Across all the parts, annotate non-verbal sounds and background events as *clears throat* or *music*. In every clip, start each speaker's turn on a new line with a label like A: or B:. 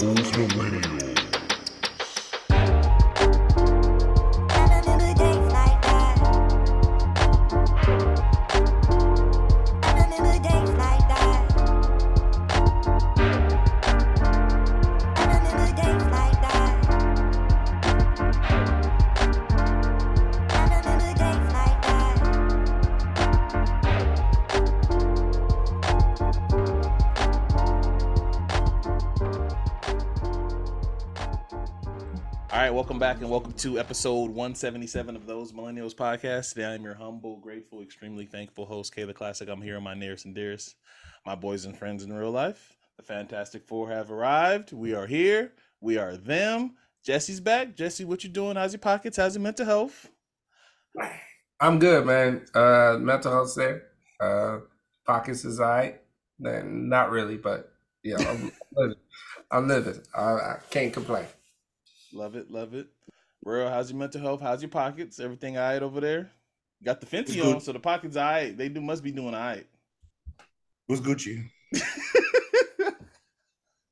A: Those millennials.
B: To episode 177 of Those Millennials Podcast. Today I'm your humble, grateful, extremely thankful host, Kay the Classic. I'm here with my nearest and dearest, my boys and friends in real life. The Fantastic Four have arrived. We are here. We are them. Jesse's back. Jesse, what you doing? How's your pockets? How's your mental health?
C: I'm good, man. Uh, mental health's there. Uh, pockets is alright. Then not really, but yeah, I'm living. I'm living. I, I can't complain.
B: Love it, love it. Rell, how's your mental health? How's your pockets? Everything all right over there? Got the Fenty
D: It's
B: on, so the pockets all right. They do must be doing all right.
D: What's Gucci? *laughs*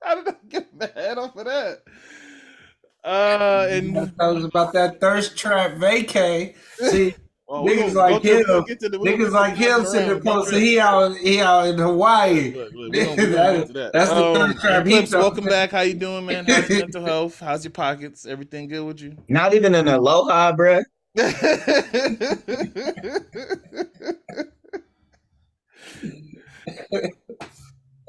B: How did I get mad off of that? Uh, and
C: That was about that thirst trap vacay. See,
B: well, we
C: niggas like
B: go to-
C: him-
B: to the-
C: niggas like him
B: next
C: sitting there posting he out he out in Hawaii.
B: Look, look, we gonna- we gonna
C: That-
B: get to that.
C: that's the
B: Um,
C: third trap he
B: welcome back. How you doing, man? How's your mental *laughs* health? How's your pockets? Everything good with you?
E: Not even an aloha, bruh. *laughs*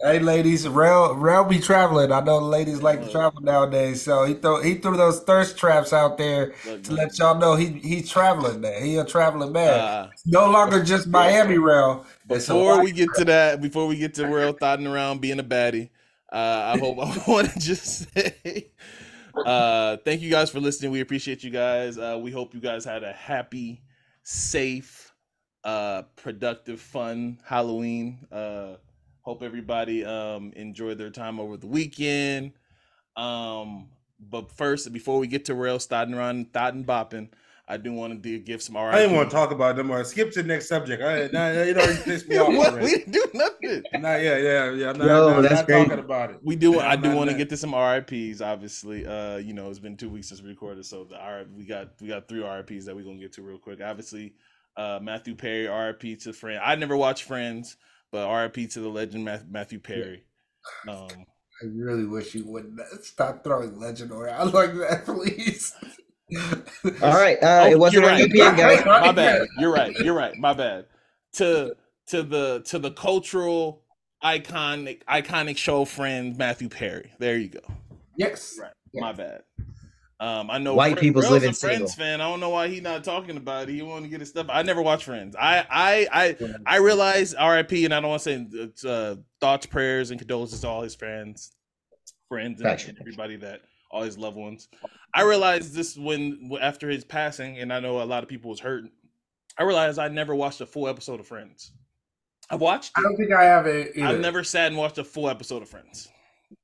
C: Hey ladies, Rell Rell be traveling. I know the ladies like to travel nowadays, so he threw he threw those thirst traps out there
B: Look,
C: to let y'all know he he's traveling now. He a traveling man.
B: Uh,
C: no longer just Miami. It's
B: before we get to that, before we get to Rell *laughs* thotting around being a baddie, uh, I hope I *laughs* want to just say, uh, thank you guys for listening. We appreciate you guys. Uh, we hope you guys had a happy, safe, uh, productive, fun Halloween. Hope everybody um, enjoyed their time over the weekend. Um, but first, before we get to Rell thotting around, thotting bopping, I do want to give some.
D: I didn't want to talk about them more. Skip to the next subject. I, nah, it already pissed me *laughs* off.
B: what? We didn't do nothing. *laughs*
D: Nah, yeah, yeah, yeah. I'm not,
E: Yo,
D: not,
E: that's
D: not
E: crazy.
D: talking about it.
B: We do.
D: Yeah,
B: I do want to get to some RIPS. Obviously, uh, you know, it's been two weeks since we recorded, so the R we got we got three RIPS that we're gonna get to real quick. Obviously, uh, Matthew Perry, RIP to Friend. I never watched Friends, but RIP to the legend Matthew Perry. Um,
C: I really wish you wouldn't stop throwing legend around *laughs* like that, please.
E: All right. Uh,
B: oh,
E: it wasn't
B: you're right.
E: EPN, guys. *laughs*
B: My bad. You're right. You're right. My bad. To to the to the cultural iconic iconic show friend Matthew Perry. There you go.
C: Yes.
B: Right. My bad. Um, I know
E: White
B: Fred-
E: people's
B: Rell's
E: living
B: a Friends
E: single.
B: fan. I don't know why he's not talking about it. He want to get his stuff. I never watched Friends. I I I I realize R.I.P. and I don't want to say it's, uh, thoughts, prayers, and condolences to all his friends, friends, and
E: Gotcha.
B: everybody that all his loved ones. I realized this when after his passing, and I know a lot of people was hurt. I realized I never watched a full episode of Friends. I've watched
C: I don't think I have it either.
B: I've never sat and watched a full episode of Friends.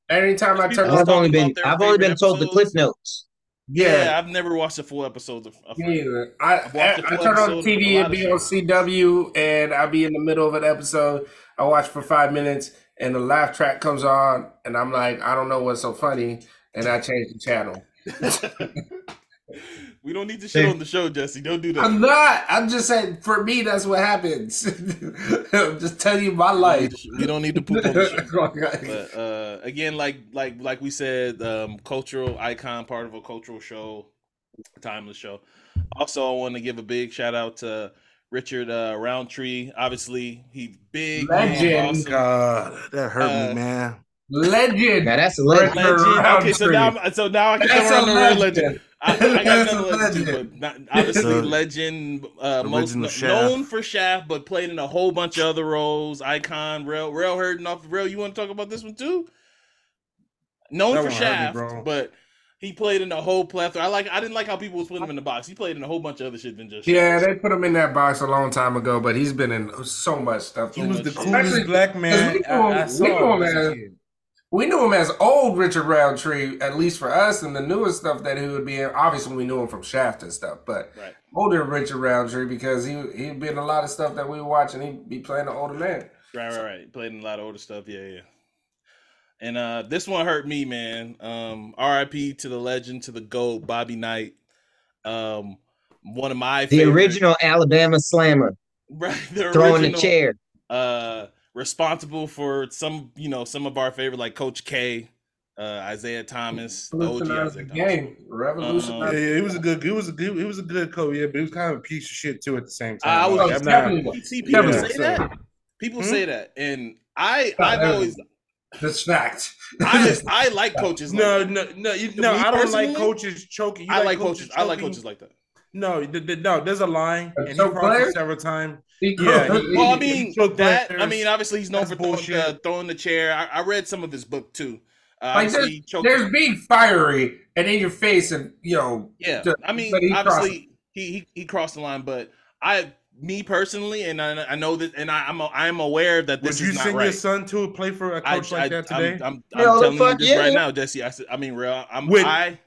C: Anytime I turn
E: I've
C: on,
E: only been I've only been
B: favorite
E: told the cliff notes.
B: Yeah,
C: yeah,
B: I've never watched a full episode of, of
C: me either. I, I, I turn on TV and be on CW, and I'll be in the middle of an episode. I watch for five minutes, and the laugh track comes on, and I'm like, I don't know what's so funny, and I change the channel. *laughs* *laughs*
B: we don't need to shit on the show, Jesse. Don't do that.
C: I'm not. I'm just saying. For me, that's what happens. *laughs* I'm just telling you my life.
B: We don't need to poop on the show. *laughs* But uh, again, like like like we said, um, cultural icon, part of a cultural show, timeless show. Also, I want to give a big shout out to Richard uh, Roundtree. Obviously, he big, big,
C: Legend.
B: awesome.
D: God, that hurt
B: Uh,
D: me, man.
C: Legend.
E: Now that's a legend.
B: Legend. Okay, so now, I'm- so now I can
C: That's
B: come around to
C: legend.
B: legend. I, I got
C: That's
B: another
C: a
B: legend, too,
C: legend.
B: but not, obviously
D: So-
B: legend, uh, most
D: Original
B: known for Shaft, but played in a whole bunch of other roles. Icon, Rell, Rell hurting off the Rail. You want to talk about this one too? Known
D: That
B: for
D: one hurt me,
B: Shaft, but he played in a whole plethora. I like. I didn't like how people was putting him in the box. He played in a whole bunch of other shit than just.
C: Yeah,
B: Shaft.
C: they put him in that box a long time ago, but he's been in so much stuff.
D: He was the coolest black man
C: we
D: I,
C: know-
D: I
C: we
D: saw
C: We knew him as old Richard Roundtree, at least for us, and the newest stuff that he would be in. Obviously, we knew him from Shaft and stuff, but
B: Right.
C: older Richard Roundtree because he he'd been in a lot of stuff that we were watching. He'd be playing the older man.
B: Right, right, right. Played in a lot of older stuff. Yeah, yeah. And uh this one hurt me, man. Um RIP to the legend, to the GOAT, Bobby Knight. Um one of my
E: The
B: favorite-
E: original Alabama slammer *laughs*
B: right, the
E: throwing the
B: original,
E: chair.
B: uh responsible for some, you know, some of our favorite like Coach K, uh Isiah Thomas, the OG
C: Revolutionized
B: Isiah
C: the
B: Thomas.
C: game. Revolutionized.
D: Yeah, yeah, he was a good. He was a good. He was a good coach. Yeah, but he was kind of a piece of shit too at the same time.
B: I
D: time.
B: was
D: Like, I'm not-
B: see people
D: Yeah,
B: say
D: so-
B: that. People
D: Hmm?
B: say that. And I I've always
C: That's fact.
B: I I like coaches like
D: No, no, no, you, no. I don't like coaches choking. You
B: I like coaches. I like coaches like that.
D: No, th- th- no. There's a line,
C: A
D: and he
C: choke
D: crossed
C: player?
D: it several times. Yeah, he-
B: Well, I mean that. I mean, obviously he's known
D: that's
B: for throwing, uh,
D: bullshit.
B: throwing the chair. I, I read some of his book too. Uh,
C: Like,
B: obviously, he
C: there's being fiery and in your face, and you know,
B: yeah.
C: the-
B: I mean,
C: he
B: obviously he, he he crossed the line, but I, me personally, and I, I know that, and I, I'm a, I'm aware that this
D: Would you
B: is not
D: send your son to play for a coach like that today?
B: I'm, I'm, I'm telling you this
E: yeah.
B: right now, Jesse. I said, I mean, real. I'm
D: With-
B: I.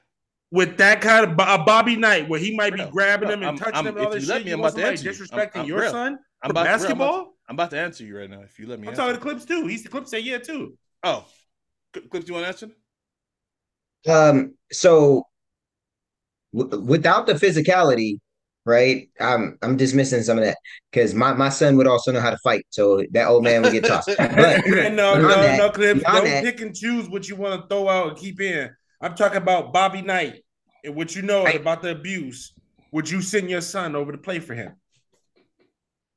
D: With that kind of a Bobby Knight, where he might be
B: Bro,
D: grabbing
B: bro,
D: him and
B: I'm-
D: touching
B: I'm-
D: him and all
B: if
D: this
B: you let
D: shit,
B: me,
D: you
B: I'm about to answer
D: disrespecting
B: I'm
D: your
B: real.
D: son
B: I'm
D: for
B: about, real, I'm about-
D: basketball?
B: I'm about to answer you right now. If you let me.
D: I'm
B: answer.
D: talking to Clips too. He's the Clips say yeah too.
B: Oh, Cl- Clips, you want to answer?
E: Um, so w- without the physicality, right? I'm I'm dismissing some of that because my, my son would also know how to fight, so that old man would get tossed. *laughs* But
D: no, no,
E: that-
D: no, Clips. Don't
E: that-
D: pick and choose what you want to throw out and keep in. I'm talking about Bobby Knight and what you know
E: I-
D: about the abuse. Would you send your son over to play for him?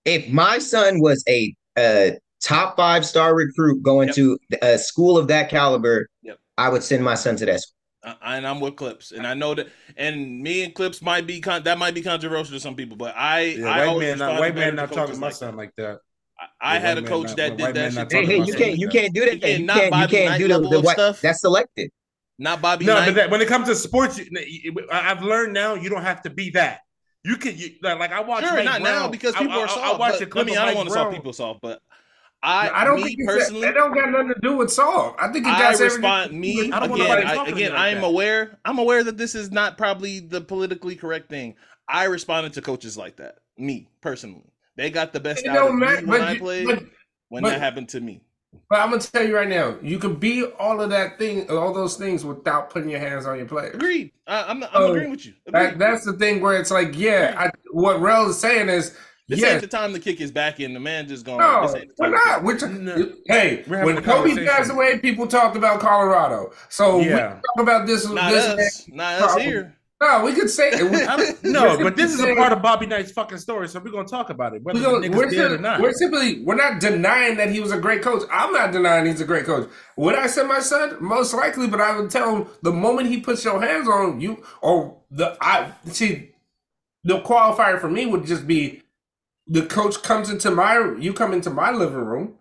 E: if my son was a, a top five star recruit going
B: Yep.
E: to a school of that caliber,
B: Yep.
E: I would send my son to that school.
B: Uh, and I'm with Clips, and I know that, and me and Clips might be con- that might be controversial to some people, but I,
D: Yeah,
B: I
D: white man, not white man, not talking to my
B: like
D: son like that.
B: I, I had a coach
D: not-
B: that did that.
E: Hey, hey, you can't you
D: that.
E: can't do that.
B: Again,
E: You
B: not
E: can't you can't do the,
B: level
E: the white.
B: stuff.
E: That's selected.
B: Not Bobby
D: No,
B: Knight.
D: but that, when it comes to sports, I- I've learned now you don't have to be that. You can you, like, like I watch.
B: sure,
D: Mike
B: not
D: Brown.
B: now because people
D: I,
B: are
D: I,
B: soft.
D: I watched
B: but-
D: a clip
B: I mean, I don't want to solve
D: Brown.
B: people soft, but I,
C: I don't
B: me
C: think
B: personally,
C: that, it don't got nothing to do with soft. I think it got
B: I respond.
C: to do
B: Me
D: I don't want
B: again. I,
D: talking to me
B: again, I am
D: that.
B: aware. I'm aware that this is not probably the politically correct thing. I responded to coaches like that. Me personally, they got the best
C: It
B: out of
C: don't
B: me when
C: but
B: I played.
C: but-
B: when
C: but-
B: that happened to me,
C: But I'm gonna tell you right now, you can be all of that thing, all those things without putting your hands on your players.
B: agreed. I, I'm, I'm
C: So,
B: agreeing with you.
C: That, that's the thing where it's like, yeah, I, what Rell is saying is,
B: This
C: yes,
B: ain't the time to kick his back in. The man just going.
C: no,
B: this ain't
C: we're not.
B: kick-
C: We're t-
D: No.
C: hey,
D: We're
C: when
D: a
C: Kobe
D: conversation.
C: passed away, people talked about Colorado. So we
D: Yeah.
C: can talk about this.
B: Not
C: this
B: us. Not us here.
C: No, we could say we, *laughs*
D: no, but this is a part of Bobby Knight's fucking story, so we're gonna talk about it, whether
C: we
D: the
C: don't,
D: niggas
C: we're,
D: dead or
C: simply,
D: not.
C: we're simply we're not denying that he was a great coach. I'm not denying he's a great coach. Would I send my son? Most likely, but I would tell him the moment he puts your hands on you, or the I see the qualifier for me would just be the coach comes into my you come into my living room,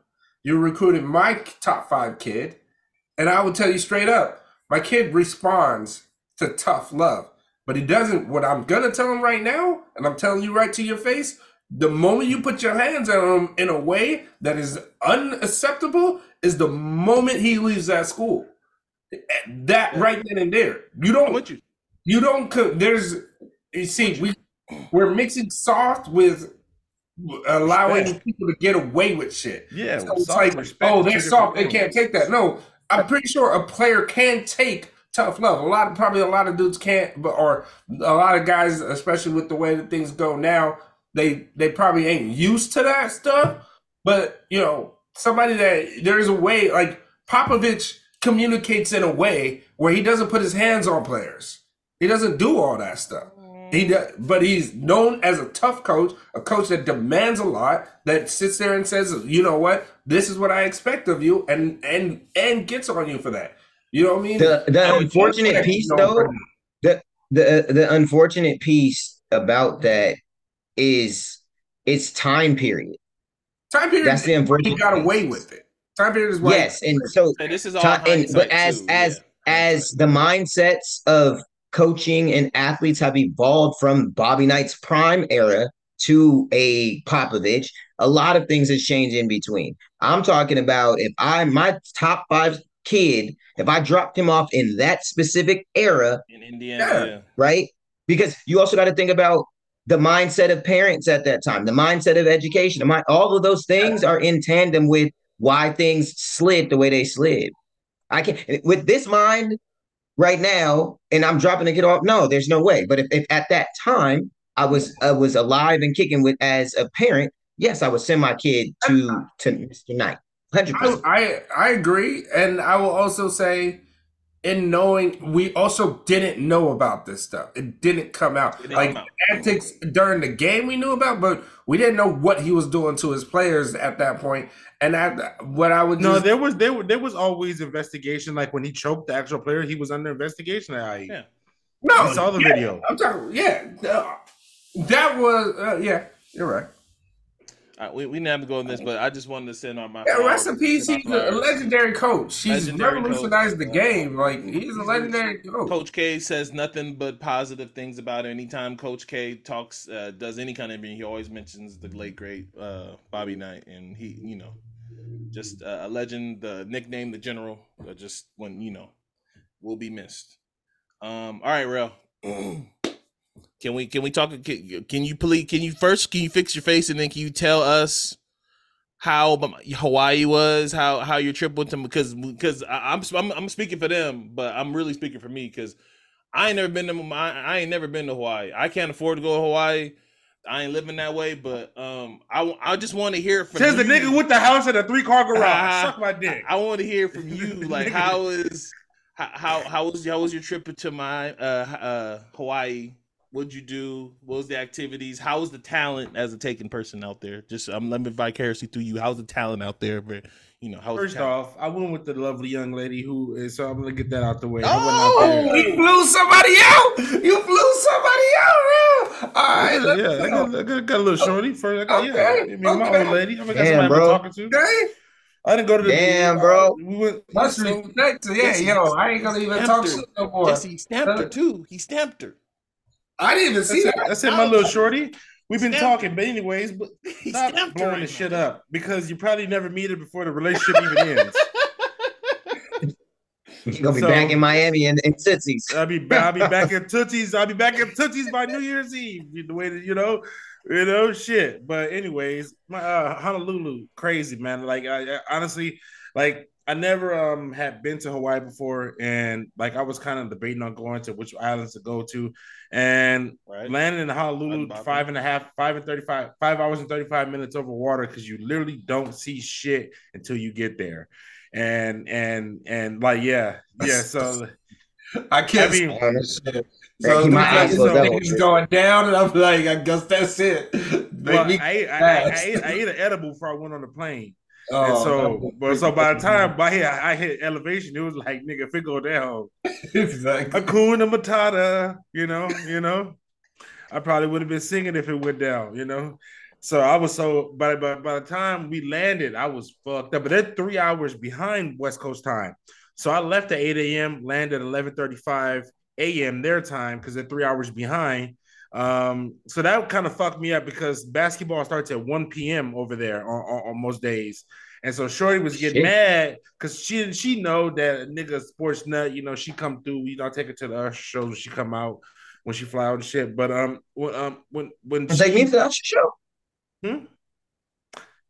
C: you're recruiting my top five kid, and I would tell you straight up, my kid responds to tough love. But he doesn't. What I'm gonna tell him right now, and I'm telling you right to your face, the moment you put your hands on him in a way that is unacceptable, is the moment he leaves that school. That right then and there. You don't.
B: with you.
C: You don't. There's. You see, we we're mixing soft with allowing
D: Respect.
C: people to get away with shit.
D: yeah,
C: So it's like,
D: respect
C: oh, they're soft. They can't take that. No, I'm pretty sure a player can take tough love. A lot, probably a lot of dudes can't, but or a lot of guys, especially with the way that things go now, they they probably ain't used to that stuff. But you know, somebody that there's a way like Popovich communicates in a way where he doesn't put his hands on players. He doesn't do all that stuff. He mm. does, but he's known as a tough coach, a coach that demands a lot, that sits there and says, "You know what? This is what I expect of you," and and and gets on you for that. You know what I mean?
E: The the
C: I
E: unfortunate piece though, the the the unfortunate piece about that is its time period.
C: time period.
E: That's the unfortunate.
C: he
E: unfortunate
C: got away with it. Time period is why.
E: Yes, and so
B: Hey, this is all
E: Ti- and- but as-
B: too.
E: as-
B: yeah.
E: as the mindsets of coaching and athletes have evolved from Bobby Knight's prime era to a Popovich, a lot of things has changed in between. I'm talking about if I my top five kid, if I dropped him off in that specific era,
B: in Indiana,
C: Yeah.
B: yeah.
E: right? Because you also got to think about the mindset of parents at that time, the mindset of education, the mind, all of those things are in tandem with why things slid the way they slid. I can't with this mind right now, and I'm dropping the kid off. No, there's no way. But if, if at that time I was I was alive and kicking with as a parent, yes, I would send my kid to to Mr. Knight. Hundred
C: I,
E: percent.
C: I I agree, and I will also say, in knowing, we also didn't know about this stuff. It didn't come out.
B: Didn't
C: like
B: come out.
C: antics during the game, we knew about, but we didn't know what he was doing to his players at that point. And I, what I would
D: No,
C: just,
D: there was there there was always investigation. Like when he choked the actual player, he was under investigation at IU.
B: Yeah.
C: no,
D: I saw the
C: yeah,
D: video.
C: I'm talking, yeah, that was, uh, yeah, you're right.
B: Uh, we we didn't have to go in this, but I just wanted to send on my.
C: Yeah, rest in peace. He's a legendary coach. He's
B: Legendary
C: revolutionized
B: coach.
C: the game. Like he's a legendary coach.
B: Coach K says nothing but positive things about it. Anytime Coach K talks, uh, does any kind of interview, he always mentions the late great uh, Bobby Knight, and he, you know, just uh, a legend. The nickname, the General, uh, just when you know, will be missed. Um, all right, Rell. *clears throat* can we can we talk? Can, can you please? Can you first? Can you fix your face and then can you tell us? How Hawaii was, how how your trip went to because because I- I'm, I'm I'm speaking for them, but I'm really speaking for me because I ain't never been to I, I ain't never been to Hawaii. I can't afford to go to Hawaii. I ain't living that way, but um, I I just want to hear from
D: Says the nigga with the house and a three car garage.
B: Ah,
D: Suck my dick.
B: I want to hear from *laughs* you. Like, how is how how how was how was your trip to my uh uh Hawaii? What'd you do? What was the activities? How was the talent as a taken person out there? Just I'm let me vicariously through you. How's the talent out there? But you know, how's
D: First
B: the
D: off, I went with the lovely young lady who is so I'm gonna get that out the way.
B: Oh!
D: went out there.
C: You flew somebody out. You flew somebody out, bro. All right,
D: Yeah,
C: let's
D: yeah, I
C: go.
D: got, I got, I got a little shorty first. I got,
C: Okay,
D: yeah, I mean, my
C: okay.
D: old lady. I got
E: Damn,
D: somebody I've been talking to.
C: Okay.
D: I didn't go to the
E: Damn,
D: uh,
E: bro.
D: We went.
C: Much
D: so-
C: respect yeah,
B: Yes, he-
C: yo. I ain't gonna even
B: stamped
C: talk
B: her.
C: shit no more.
B: Yes, he stamped her too. He stamped her.
C: I didn't even see
D: That's it,
C: that.
D: that's it, my little shorty. We've been
B: Stamped
D: talking, but anyways, but *laughs*
B: He
D: stop
B: stamped
D: blowing the shit up because you probably never meet her before the relationship even ends. *laughs*
E: You're gonna be
D: So-
E: back in Miami and, and Tootsies.
D: I'll be ba- I'll be back in Tootsies. I'll be back in Tootsies by New Year's Eve. The way that you know, you know, shit. But anyways, my uh, Honolulu, crazy man. Like I, I honestly, like I never um had been to Hawaii before, and like I was kind of debating on going to which islands to go to, and
B: Right.
D: landing in Honolulu, five and a half, five and thirty-five, five hours and thirty-five minutes over water because you literally don't see shit until you get there, and and and like yeah, yeah. So
C: I can't.
D: I mean,
E: shit.
C: so
E: keep my eyes
C: niggas,
E: closed that
C: niggas
E: whole
C: going down, and I'm like, I guess that's it.
D: Well, I, I, I. I, ate, I ate an edible before I went on the plane.
C: Oh,
D: and so, but so by the time I hit, I hit elevation, it was like, nigga, if it go down, *laughs*
C: exactly.
D: Hakuna Matata, you know, you know, I probably would have been singing if it went down, you know. So I was so by, by by the time we landed, I was fucked up. But they're three hours behind West Coast time. So I left at 8 a.m., landed at 11:35 a.m. their time because they're three hours behind. Um, so that kind of fucked me up because basketball starts at 1 p.m. over there on, on, on most days. And so Shorty was getting
E: Shit.
D: mad because she she know that a nigga sports nut, you know, she come through, you know, I take her to the Usher shows when she come out when she fly out and shit. But um when um when when
E: Take
D: she,
E: me to the Usher show.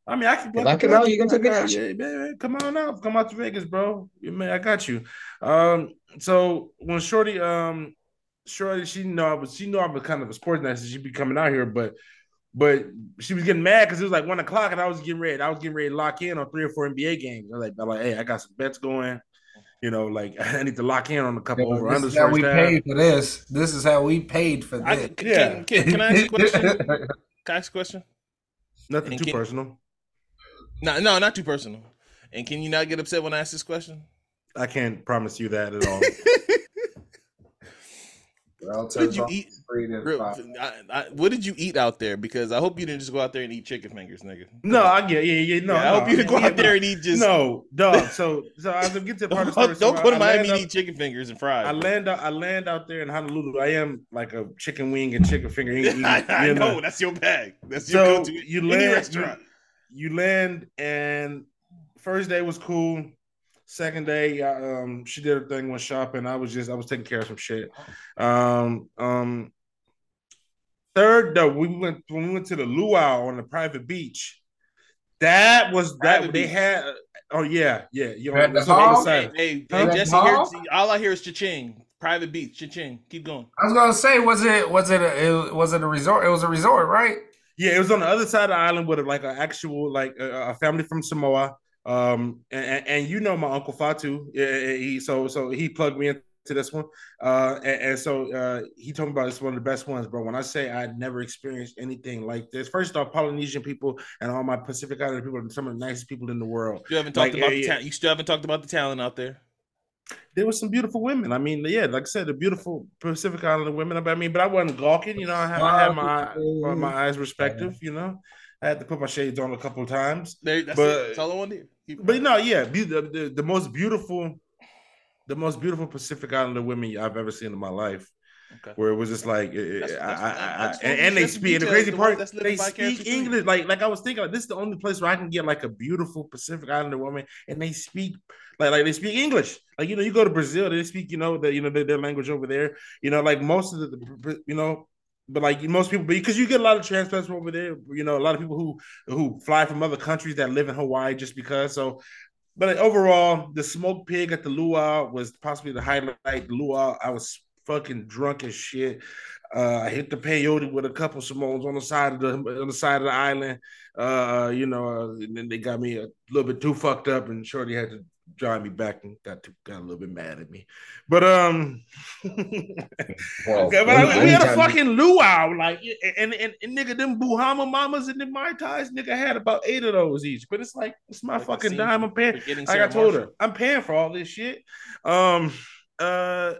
D: I mean I can
E: If I come out, you gonna take me to
D: Yeah, yeah, man, come on out, come out to Vegas, bro. Yeah, man, I got you. Um so when Shorty um Shorty, she know I was she know I was kind of a sports nut, so she'd be coming out here, but but she was getting mad because it was like one o'clock and I was getting ready. I was getting ready to lock in on three or four NBA games. I was like, I'm like, hey, I got some bets going. You know, like *laughs* I need to lock in on a couple over
C: this
D: unders
C: is how we
D: first half.
C: paid for this. This is how we paid for
B: I,
C: this.
B: can,
D: Yeah.
B: can, can I ask a *laughs* question? Can I ask a question?
D: Nothing
B: And
D: too
B: can-
D: personal.
B: No, no, not too personal. And can you not get upset when I ask this question?
D: I can't promise you that at all. *laughs*
C: Well,
B: What did you eat?
C: off three to
B: Real- I, I, what did you eat out there? Because I hope you didn't just go out there and eat chicken fingers, nigga.
D: no, I get yeah, yeah, no.
B: Yeah, I
D: no,
B: hope you didn't go
D: yeah,
B: out there and eat just.
D: No, dog. So, so I was get to the part of the *laughs*
B: don't,
D: story.
B: don't
D: So
B: go to
D: I- I
B: Miami and eat chicken fingers and fries.
D: I
B: bro.
D: land out. I land out there in Honolulu. I am like a chicken wing and chicken finger. *laughs* eating-
B: I, I
D: you
B: know that's your bag. That's your
D: So
B: go-to.
D: you
B: any
D: land.
B: restaurant.
D: You, you land, and first day was cool. Second day, I, um, she did her thing, went shopping. I was just, I was taking care of some shit. Um, um, third, though, we went when we went to the luau on the private beach. That was that
B: Private
D: they
B: beach.
D: had Oh yeah, yeah. You know,
C: the
D: it's
C: hall?
B: Hey, hey, hey, Jesse, here, all I hear is cha-ching. Private beach, cha-ching. Keep going.
C: I was gonna say, was it was it a, it was it a resort? It was a resort, right?
D: Yeah, it was on the other side of the island with like an actual like a, a family from Samoa. Um, and, and- you know my uncle Fatu. He so so he plugged me into this one. Uh, and, and so uh, he told me about it's one of the best ones, bro. When I say I'd never experienced anything like this, first off, Polynesian people and all my Pacific Islander people are some of the nicest people in the world.
B: You haven't talked
D: Like,
B: about
D: yeah,
B: the ta- you still haven't talked about the talent out there.
D: There was some beautiful women. I mean, yeah, like I said, the beautiful Pacific Islander women. I mean, but I wasn't gawking. You know, I had, I had my my eyes respective. You know, I had to put my shades on a couple of times.
B: There, that's,
D: But-
B: it. that's all I want to hear. Keep
D: But no, yeah, be- the, the, the most beautiful, the most beautiful Pacific Islander women I've ever seen in my life.
B: Okay.
D: Where it was just like, eh, eh,
B: That's-
D: it-
B: that's-
D: I, I, I,
B: that's
D: and, and they speak. And the crazy
B: the
D: part,
B: that's
D: they speak. English. Like, like I was thinking, like this is the only place where I can get like a beautiful Pacific Islander woman, and they speak like like they speak English. Like you know, you go to Brazil, they speak you know the you know their, their language over there. You know, like most of the you know. But like most people, because you get a lot of transplants over there, you know, a lot of people who who fly from other countries that live in Hawaii just because. So but overall, the smoked pig at the luau was possibly the highlight. The luau, I was fucking drunk as shit. Uh, I hit the peyote with a couple Samoans on the side of the on the side of the island. Uh, you know, and then they got me a little bit too fucked up, and Shorty had to drive me back and got to, got a little bit mad at me. But um, *laughs*
E: Well,
D: Okay, but I, we had a
E: anytime-
D: fucking luau, like, and, and, and nigga, them Bahama mamas and them Mai Tais, nigga had about eight of those each. But it's like, it's my
B: Like
D: fucking
B: scene
D: dime. I'm paying.
B: Forgetting
D: Like I
B: Sarah
D: told her, I'm paying for all this shit. Um, uh,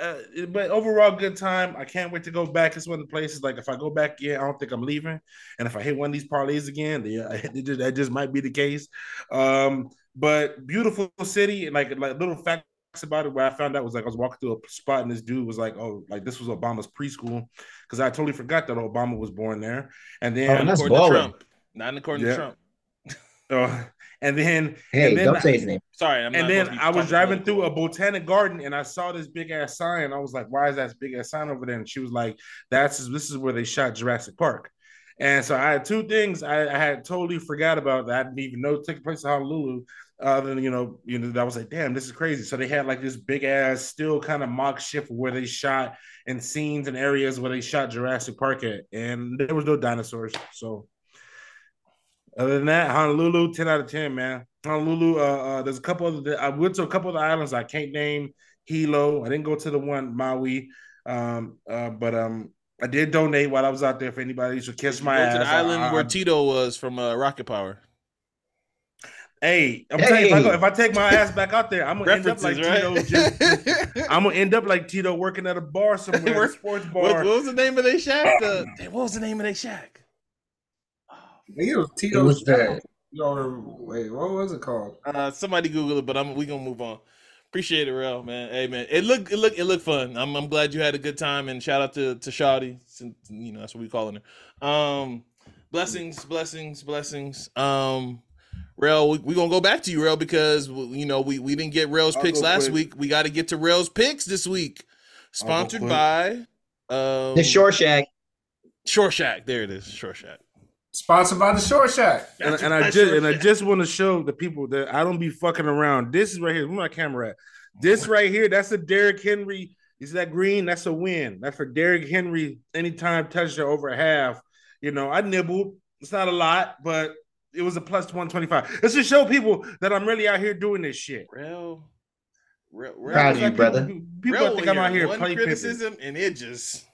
D: uh, but overall, good time. I can't wait to go back. It's one of the places. Like, if I go back, yeah, I don't think I'm leaving. And if I hit one of these parlays again, yeah, it just- that just might be the case. Um, but beautiful city, and like like little facts about it. Where I found out was like I was walking through a spot, and this dude was like, "Oh, like this was Obama's preschool," because I totally forgot that Obama was born there. And
E: Oh,
D: then,
E: that's
B: according to
E: baller.
B: Trump. Not according
D: Yeah.
B: to Trump.
D: uh, *laughs* and then
E: Hey,
D: and then
E: don't say his name.
B: Sorry, I'm not
D: and then
B: supposed to be
D: I was driving through a botanic garden and I saw this big ass sign. I was like, "Why is that big ass sign over there?" And she was like, "That's this is where they shot Jurassic Park." And so I had two things I, I had totally forgot about that I didn't even know took place in Honolulu. Other than you know, you know, that was like, damn, this is crazy. So they had like this big ass, still kind of mock shift where they shot in scenes and areas where they shot Jurassic Park at, and there was no dinosaurs. So other than that, Honolulu, 10 out of 10, man. Honolulu, uh, uh there's a couple of the, I went to a couple of the islands I can't name Hilo. I didn't go to the one Maui. Um, uh, but um I did donate while I was out there for anybody who should kiss
B: You
D: my
B: go
D: ass.
B: to the island
D: I-
B: where Tito was from uh, Rocket Power.
D: hey, I'm telling you, if I, go, if I take my ass back out there, I'm gonna end up
B: References,
D: like
B: right?
D: Tito. Just, *laughs* I'm gonna end up like Tito working at a bar somewhere,
B: Work-
D: a sports
B: what, what was the name of their shack? *clears throat* The, what was the name of their shack?
C: It was
E: It
C: Tito's
E: was the
C: Or wait, what was it called?
B: Uh, somebody Google it, but I'm we gonna move on. Appreciate it, real man. Hey man, it looked it looked it looked fun. I'm I'm glad you had a good time and shout out to to Shawty. Since, you know that's what we calling her. Um, blessings, blessings, blessings. Um, Rell, we, we gonna go back to you, Rell, because you know we we didn't get Rell's
D: I'll
B: picks last
D: quick.
B: week. We got to get to Rell's picks this week. Sponsored by um
E: the Shore Shack.
B: Shore Shack. There it is, Shore Shack.
C: Sponsored by the Short Shack.
D: and,
B: That's
D: and I just and I just want to show the people that I don't be fucking around. This is right here. Where my camera at? This right here. That's a Derrick Henry. Is that green? That's a win. That's for Derrick Henry. Anytime touchdown over half. You know, I nibbled. It's not a lot, but it was a plus one twenty five. Let's just show people that I'm really out here doing this shit.
B: Real. Rell, Rell
E: Proud of you,
B: like-
E: brother.
D: People, people
B: Rell
D: think I'm out here
B: one
D: play pimping.
B: criticism, and it just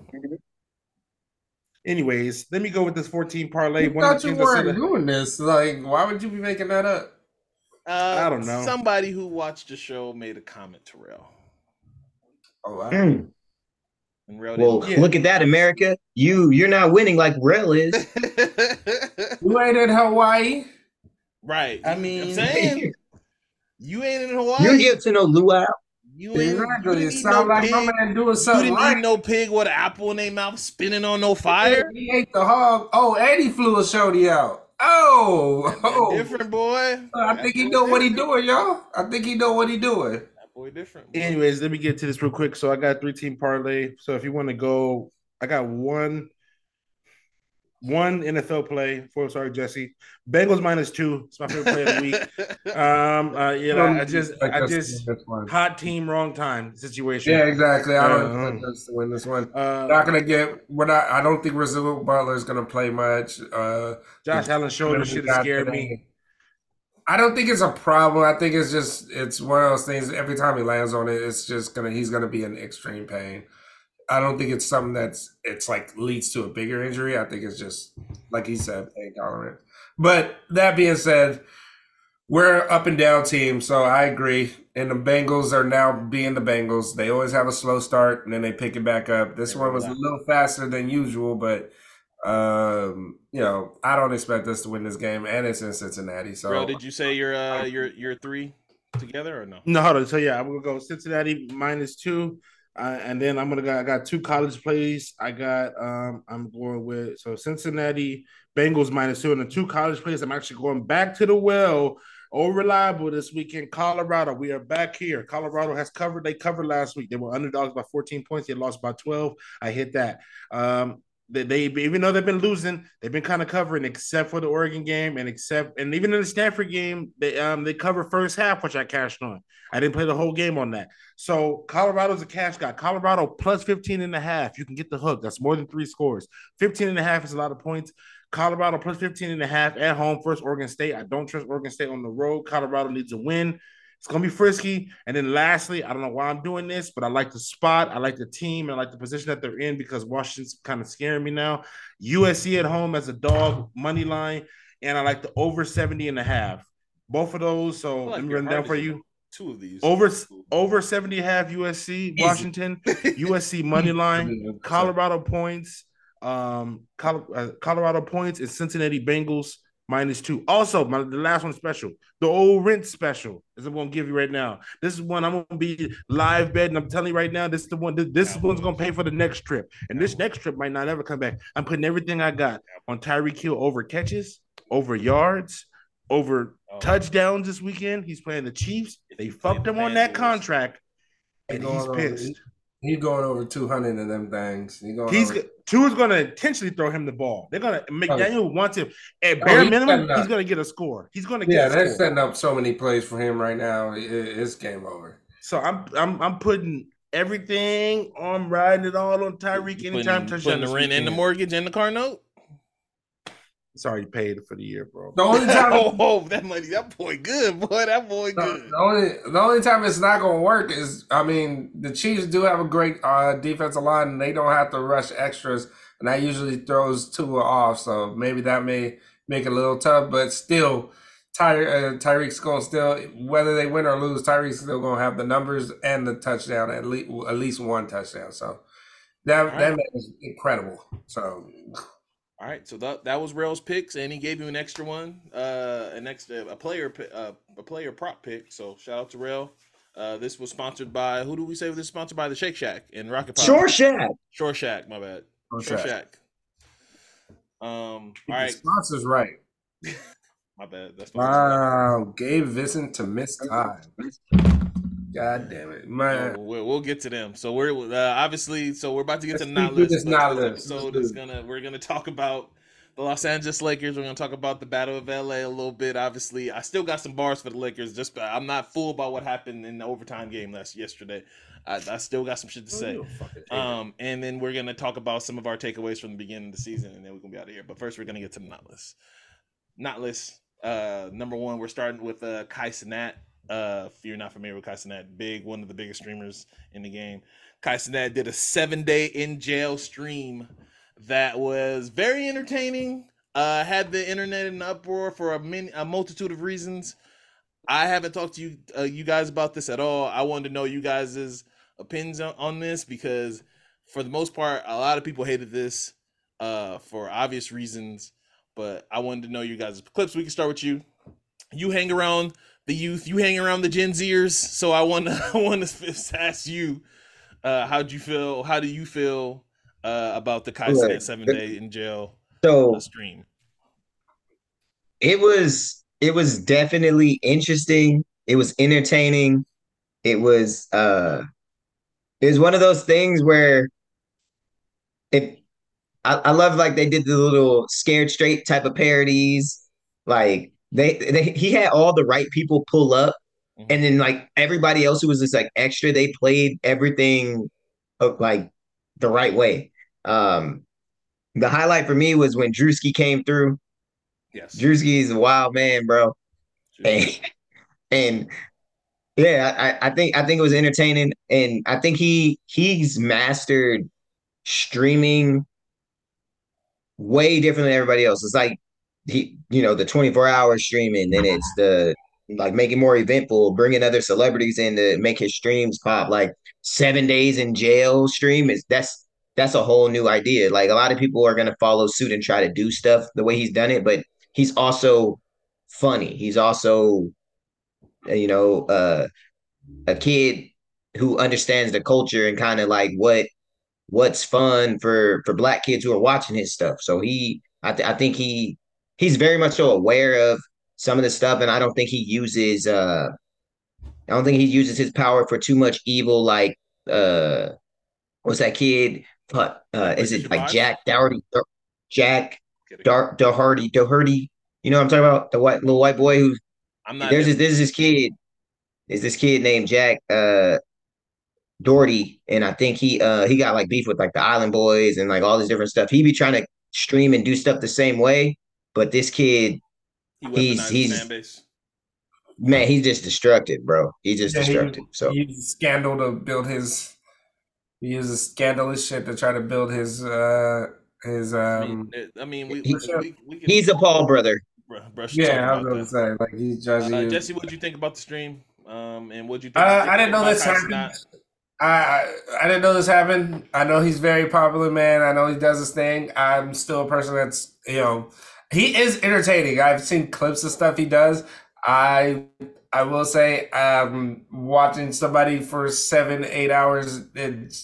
D: Anyways, let me go with this 14 parlay.
C: You
D: One
C: thought
D: the
C: you
D: teams I said
C: weren't
D: that-
C: doing this. Like, why would you be making that up?
B: Uh,
D: I don't know.
B: Somebody who watched the show made a comment to Rell,
C: Oh, wow.
E: Mm.
B: and Rell
E: Well.
D: Yeah.
E: look at that, America. You you're not winning like Rell is. *laughs*
C: You ain't in Hawaii.
B: right.
D: I
B: I'm
D: mean-
B: saying *laughs* you ain't in Hawaii.
E: you get to know luau.
B: You ain't. You
C: Exactly.
B: didn't
C: It
B: eat
C: sound
B: no
C: like
B: pig.
C: my man doing something.
B: You didn't
C: right.
B: eat no pig with an apple in their mouth, spinning on no fire.
C: He ate the hog. Oh, and he flew a shorty out. Oh, oh.
B: Different boy.
C: I
B: That
C: think he
B: boy
C: know what he doing, y'all. I think he know what he doing.
B: That boy different. boy.
D: Anyways, let me get to this real quick. So I got three team parlay. So if you want to go, I got one. One NFL play for sorry Jesse. Bengals minus two. It's my favorite play of the week. *laughs* Um, uh, you know, I just,
C: Expect
D: I just
C: win this one.
D: hot team, wrong time situation.
C: Yeah, exactly. I don't
D: Uh,
C: expect us to win this one.
D: Uh,
C: not gonna get. We're not. I don't think Rasul Butler is gonna play much. Uh,
D: Josh Allen shoulder should
C: we
D: have scared
C: today.
D: me.
C: I don't think it's a problem. I think it's just it's one of those things. Every time he lands on it, it's just gonna he's gonna be in extreme pain. I don't think it's something that's it's like leads to a bigger injury. I think it's just like he said, pain tolerant. But that being said, we're up and down team, so I agree. And the Bengals are now being the Bengals. They always have a slow start and then they pick it back up. This one was a little faster than usual, but um, you know, I don't expect us to win this game, and it's in Cincinnati. So
B: Bro, did you say your uh your your three together or no?
D: No, hold on. So yeah, I'm gonna go Cincinnati minus two, uh, and then I'm gonna go. I got two college plays. I got. Um, I'm going with so Cincinnati Bengals minus two, and the two college plays. I'm actually going back to the well. Oh, reliable this weekend. Colorado, we are back here. Colorado has covered. They covered last week. They were underdogs by 14 points. They lost by 12. I hit that. Um, they, they even though they've been losing, they've been kind of covering, except for the Oregon game, and except and even in the Stanford game, they um they cover first half, which I cashed on. I didn't play the whole game on that. So Colorado's a cash guy. Colorado plus 15 and a half. You can get the hook. That's more than three scores. 15 and a half is a lot of points. Colorado plus 15 and a half at home first Oregon State. I don't trust Oregon State on the road. Colorado needs a win. It's gonna be frisky. And then lastly, I don't know why I'm doing this, but I like the spot, I like the team, and I like the position that they're in because Washington's kind of scaring me now. USC at home as a dog money line, and I like the over 70 and a half. Both of those. So
B: like
D: let me run down for you.
B: Two of these.
D: Over over 70 and a half USC, Washington, USC *laughs* money line, Colorado points, um, uh, Colorado points, and Cincinnati Bengals minus two. Also, my, the last one special, the old rent special is I'm gonna give you right now. This is one I'm gonna be live betting. I'm telling you right now, this is the one. This, this one's gonna pay for the next trip, and this next trip might not ever come back. I'm putting everything I got on Tyreek Hill over catches, over yards, over
B: Oh.
D: touchdowns this weekend. He's playing the Chiefs. They fucked him on that contract, and he's pissed.
C: He going over two hundred of them things. He going
D: He's
C: over,
D: two is going to intentionally throw him the ball. They're going to oh, McDaniel wants him at
C: Oh,
D: bare
C: he's
D: minimum. He's going to get a score. He's going to
C: yeah,
D: get
C: they're
D: score.
C: setting up so many plays for him right now. It, it's game over.
D: So I'm I'm I'm putting everything. I'm riding it all on Tyreek anytime
B: putting,
D: touchdown.
B: putting the
D: this
B: rent and the mortgage and the car note.
D: It's already paid for the year, bro.
C: The only *laughs* time,
B: oh, that money, that boy good, boy. That boy
C: the,
B: good.
C: the only the only time it's not going to work is, I mean, the Chiefs do have a great uh, defensive line, and they don't have to rush extras, and that usually throws Tua off. So maybe that may make it a little tough, but still. Ty, uh, Tyreek's going to still, whether they win or lose, Tyreek's still going to have the numbers and the touchdown, at least at least one touchdown. So that
B: right.
C: that man is incredible. So
B: All right, so that that was Rell's picks, and he gave you an extra one, uh, an extra a player uh, a player prop pick. So shout out to Rell. Uh, this was sponsored by who do we say this is sponsored by the Shake Shack and Rocket Pop.
E: Shore Shack.
B: Shore Shack, my bad.
C: Shore
B: Shore
C: Shack.
B: Shack. Um, all
C: the
B: right,
C: sponsors right. *laughs*
B: my bad. That's
C: Wow, Gabe Vincent to miss time. God damn it, man.
B: We'll, we'll get to them. So we're uh, obviously so we're about to get to
C: Let's
B: not list.
C: this not list.
B: episode
C: Let's
B: is gonna we're gonna talk about the Los Angeles Lakers. We're gonna talk about the Battle of LA a little bit. Obviously, I still got some bars for the Lakers. Just I'm not fooled about what happened in the overtime game last yesterday. I, I still got some shit to say. Um, and then we're gonna talk about some of our takeaways from the beginning of the season, and then we're gonna be out of here. But first, we're gonna get to the not list. Not list. Uh, number one, we're starting with uh Kai Cenat. Uh, if you're not familiar with Kai Cenat, big one of the biggest streamers in the game. Kai Cenat did a seven day in jail stream that was very entertaining. Uh, had the internet in uproar for a many, a multitude of reasons. I haven't talked to you, uh, you guys about this at all. I wanted to know you guys' opinions on, on this because, for the most part, a lot of people hated this uh, for obvious reasons. But I wanted to know you guys' clips. We can start with you. You hang around the youth. You hang around the Gen Zers. So I want to *laughs* I want to ask you, uh, how'd you feel? How do you feel uh, about the Kai
E: Right.
B: seven day in jail
E: So
B: stream?
E: it was it was definitely interesting. It was entertaining. It was uh it was one of those things where if I, I love like they did the little scared straight type of parodies. Like they, they he had all the right people pull up,
B: Mhm.
E: and then like everybody else who was just like extra, they played everything uh, like the right way. Um, the highlight for me was when Drewski came through.
B: Yes.
E: Drewski is a wild man, bro. And, *laughs* and yeah, I, I think I think it was entertaining, and I think he he's mastered streaming way different than everybody else. It's like he, you know, the 24 hour streaming, then it's the like making more eventful, bringing other celebrities in to make his streams pop. Like seven days in jail stream is that's that's a whole new idea. Like a lot of people are gonna follow suit and try to do stuff the way he's done it, but he's also funny. He's also, uh, you know, uh, a kid who understands the culture and kind of like what what's fun for for black kids who are watching his stuff. So he, I, th- I think he he's very much so aware of some of the stuff, and I don't think he uses uh, I don't think he uses his power for too much evil. Like uh, what's that kid? Fuck, uh, is it like Jack Doherty? Jack. Dar Doherty Doherty? You know what I'm talking about? The white little white boy who
B: I'm not.
E: there's this there's this kid. There's this kid named Jack uh Doherty, and I think he uh he got like beef with like the Island Boys and like all this different stuff. He be trying to stream and do stuff the same way, but this kid,
B: he
E: he's- he's-
B: the fan base.
E: man, he's just destructive, bro. He's just
C: Yeah, he-
E: destructive. So
C: He used scandal to build his. He uses scandalous shit to try to build his uh his
B: I
C: um.
B: mean, I mean, we,
E: he-
B: we, we can
E: he's a Paul brother.
B: brush
C: Yeah, I
B: talk
C: was
B: about
C: gonna say like he's just.
B: that. Uh, Jesse, what would you think about the stream? Um, and what you think?
C: Uh, I didn't know this happened. I, I I didn't know this happened. I know he's very popular, man. I know he does his thing. I'm still a person that's you know he is entertaining. I've seen clips of stuff he does. I I will say, um, watching somebody for seven eight hours it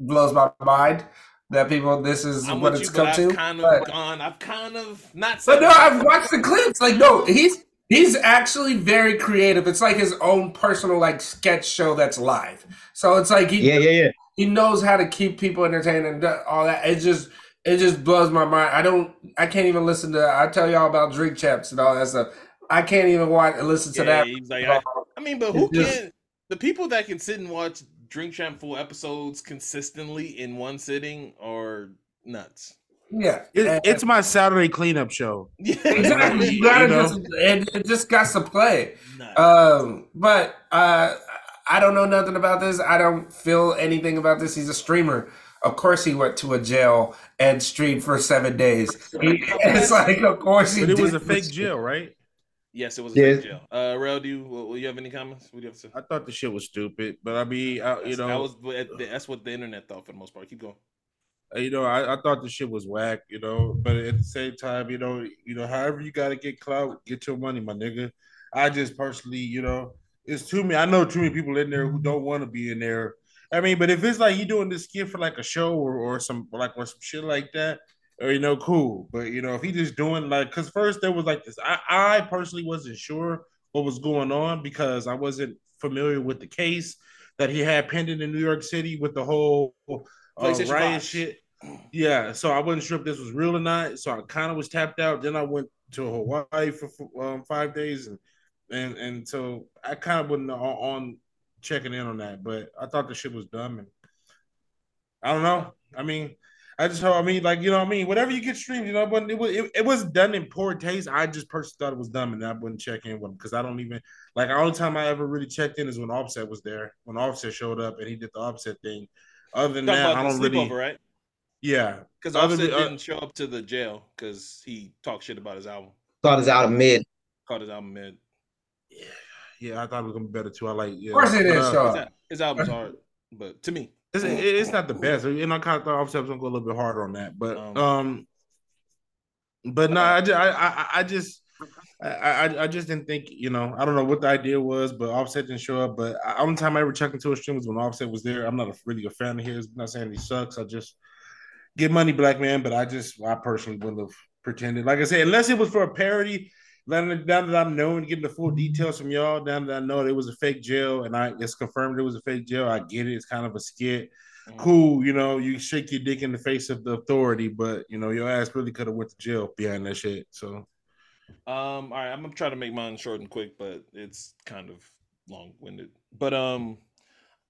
C: blows my mind that people this is
B: I'm
C: what it's
B: you, but
C: come
B: I've
C: to.
B: kind of
C: but-
B: gone. I've kind of not.
C: but no. I've watched the clips. Like, no, he's he's actually very creative. It's like his own personal like sketch show that's live. So it's like he
E: Yeah, yeah, yeah.
C: he knows how to keep people entertained and do- all that. It's just it just blows my mind. I don't I can't even listen to I tell y'all about drink champs and all that stuff. I can't even watch and listen to
B: Yeah,
C: that.
B: like, I, I mean, but who
C: just-
B: can? The people that can sit and watch Drink Champ full episodes consistently in one sitting are nuts.
C: Yeah,
D: It,
C: And-
D: it's my Saturday cleanup show. *laughs*
B: Yeah,
C: exactly. You gotta
D: You know?
C: just it, it just got to play.
B: Nuts.
C: Um, but uh, I don't know nothing about this. I don't feel anything about this. He's a streamer. Of course, he went to a jail and streamed for seven days. He- *laughs* it's like, of course, he
D: But it was a fake jail, right?
B: yes, it was
E: Yeah.
B: a fake jail. Uh, Rell, do you, will you have any comments? What do you have to say?
D: I thought the shit was stupid, but I mean, I, you
B: That's- that
D: know,
B: was that's what the internet thought for the most part. Keep going.
D: you know, I, I thought the shit was whack, you know, but at the same time, you know, you know, however you got to get clout, get your money, my nigga. I just personally, you know, it's too many. I know too many people in there who don't want to be in there. I mean, but if it's like you doing this skit for like a show or, or some like or some shit like that, or you know, cool. But you know, if he just doing like, because first there was like this, I, I personally wasn't sure what was going on because I wasn't familiar with the case that he had pending in New York City with the whole uh, riot
B: 5.
D: shit. Yeah, so I wasn't sure if this was real or not. So I kind of was tapped out. Then I went to Hawaii for um, five days, and and and so I kind of wasn't on, on checking in on that. But I thought the shit was dumb, and I don't know. I mean, I just I mean, like you know, what I mean, whatever you get streamed, you know, but it was it, it was done in poor taste. I just personally thought it was dumb, and I wouldn't check in with him because I don't even like. The only time I ever really checked in is when Offset was there. When Offset showed up and he did the Offset thing. Other than that, I don't really.
B: sleepover, right?
D: Yeah,
B: Because Offset
D: than- uh,
B: didn't show up to the jail because he talked shit about his album.
E: Thought his out of mid.
B: Called his album mid.
D: yeah, I thought it was gonna be better too. I like. Yeah.
C: Of course, he didn't
D: uh,
C: show
B: His,
C: up.
B: al- his album's hard, but to me,
D: It's, it- it's not the best, and I kind of thought Offset was gonna go a little bit harder on that, but
B: Um,
D: um, but no, I just, I, I, I just, I, I, I just didn't think, you know, I don't know what the idea was, but Offset didn't show up. But I, only time I ever checked into a stream was when Offset was there. I'm not a, really a fan of his. I'm not saying he sucks. I just get money, black man. But I just, I personally wouldn't have pretended. Like I said, unless it was for a parody. Now that now that I'm knowing, getting the full details from y'all, now that I know it was a fake jail, and I it's confirmed it was a fake jail, I get it. It's kind of a skit. cool, you know, you shake your dick in the face of the authority, but you know, your ass really could have went to jail behind that shit. So
B: Um, all right, I'm gonna try to make mine short and quick, but it's kind of long winded. But um,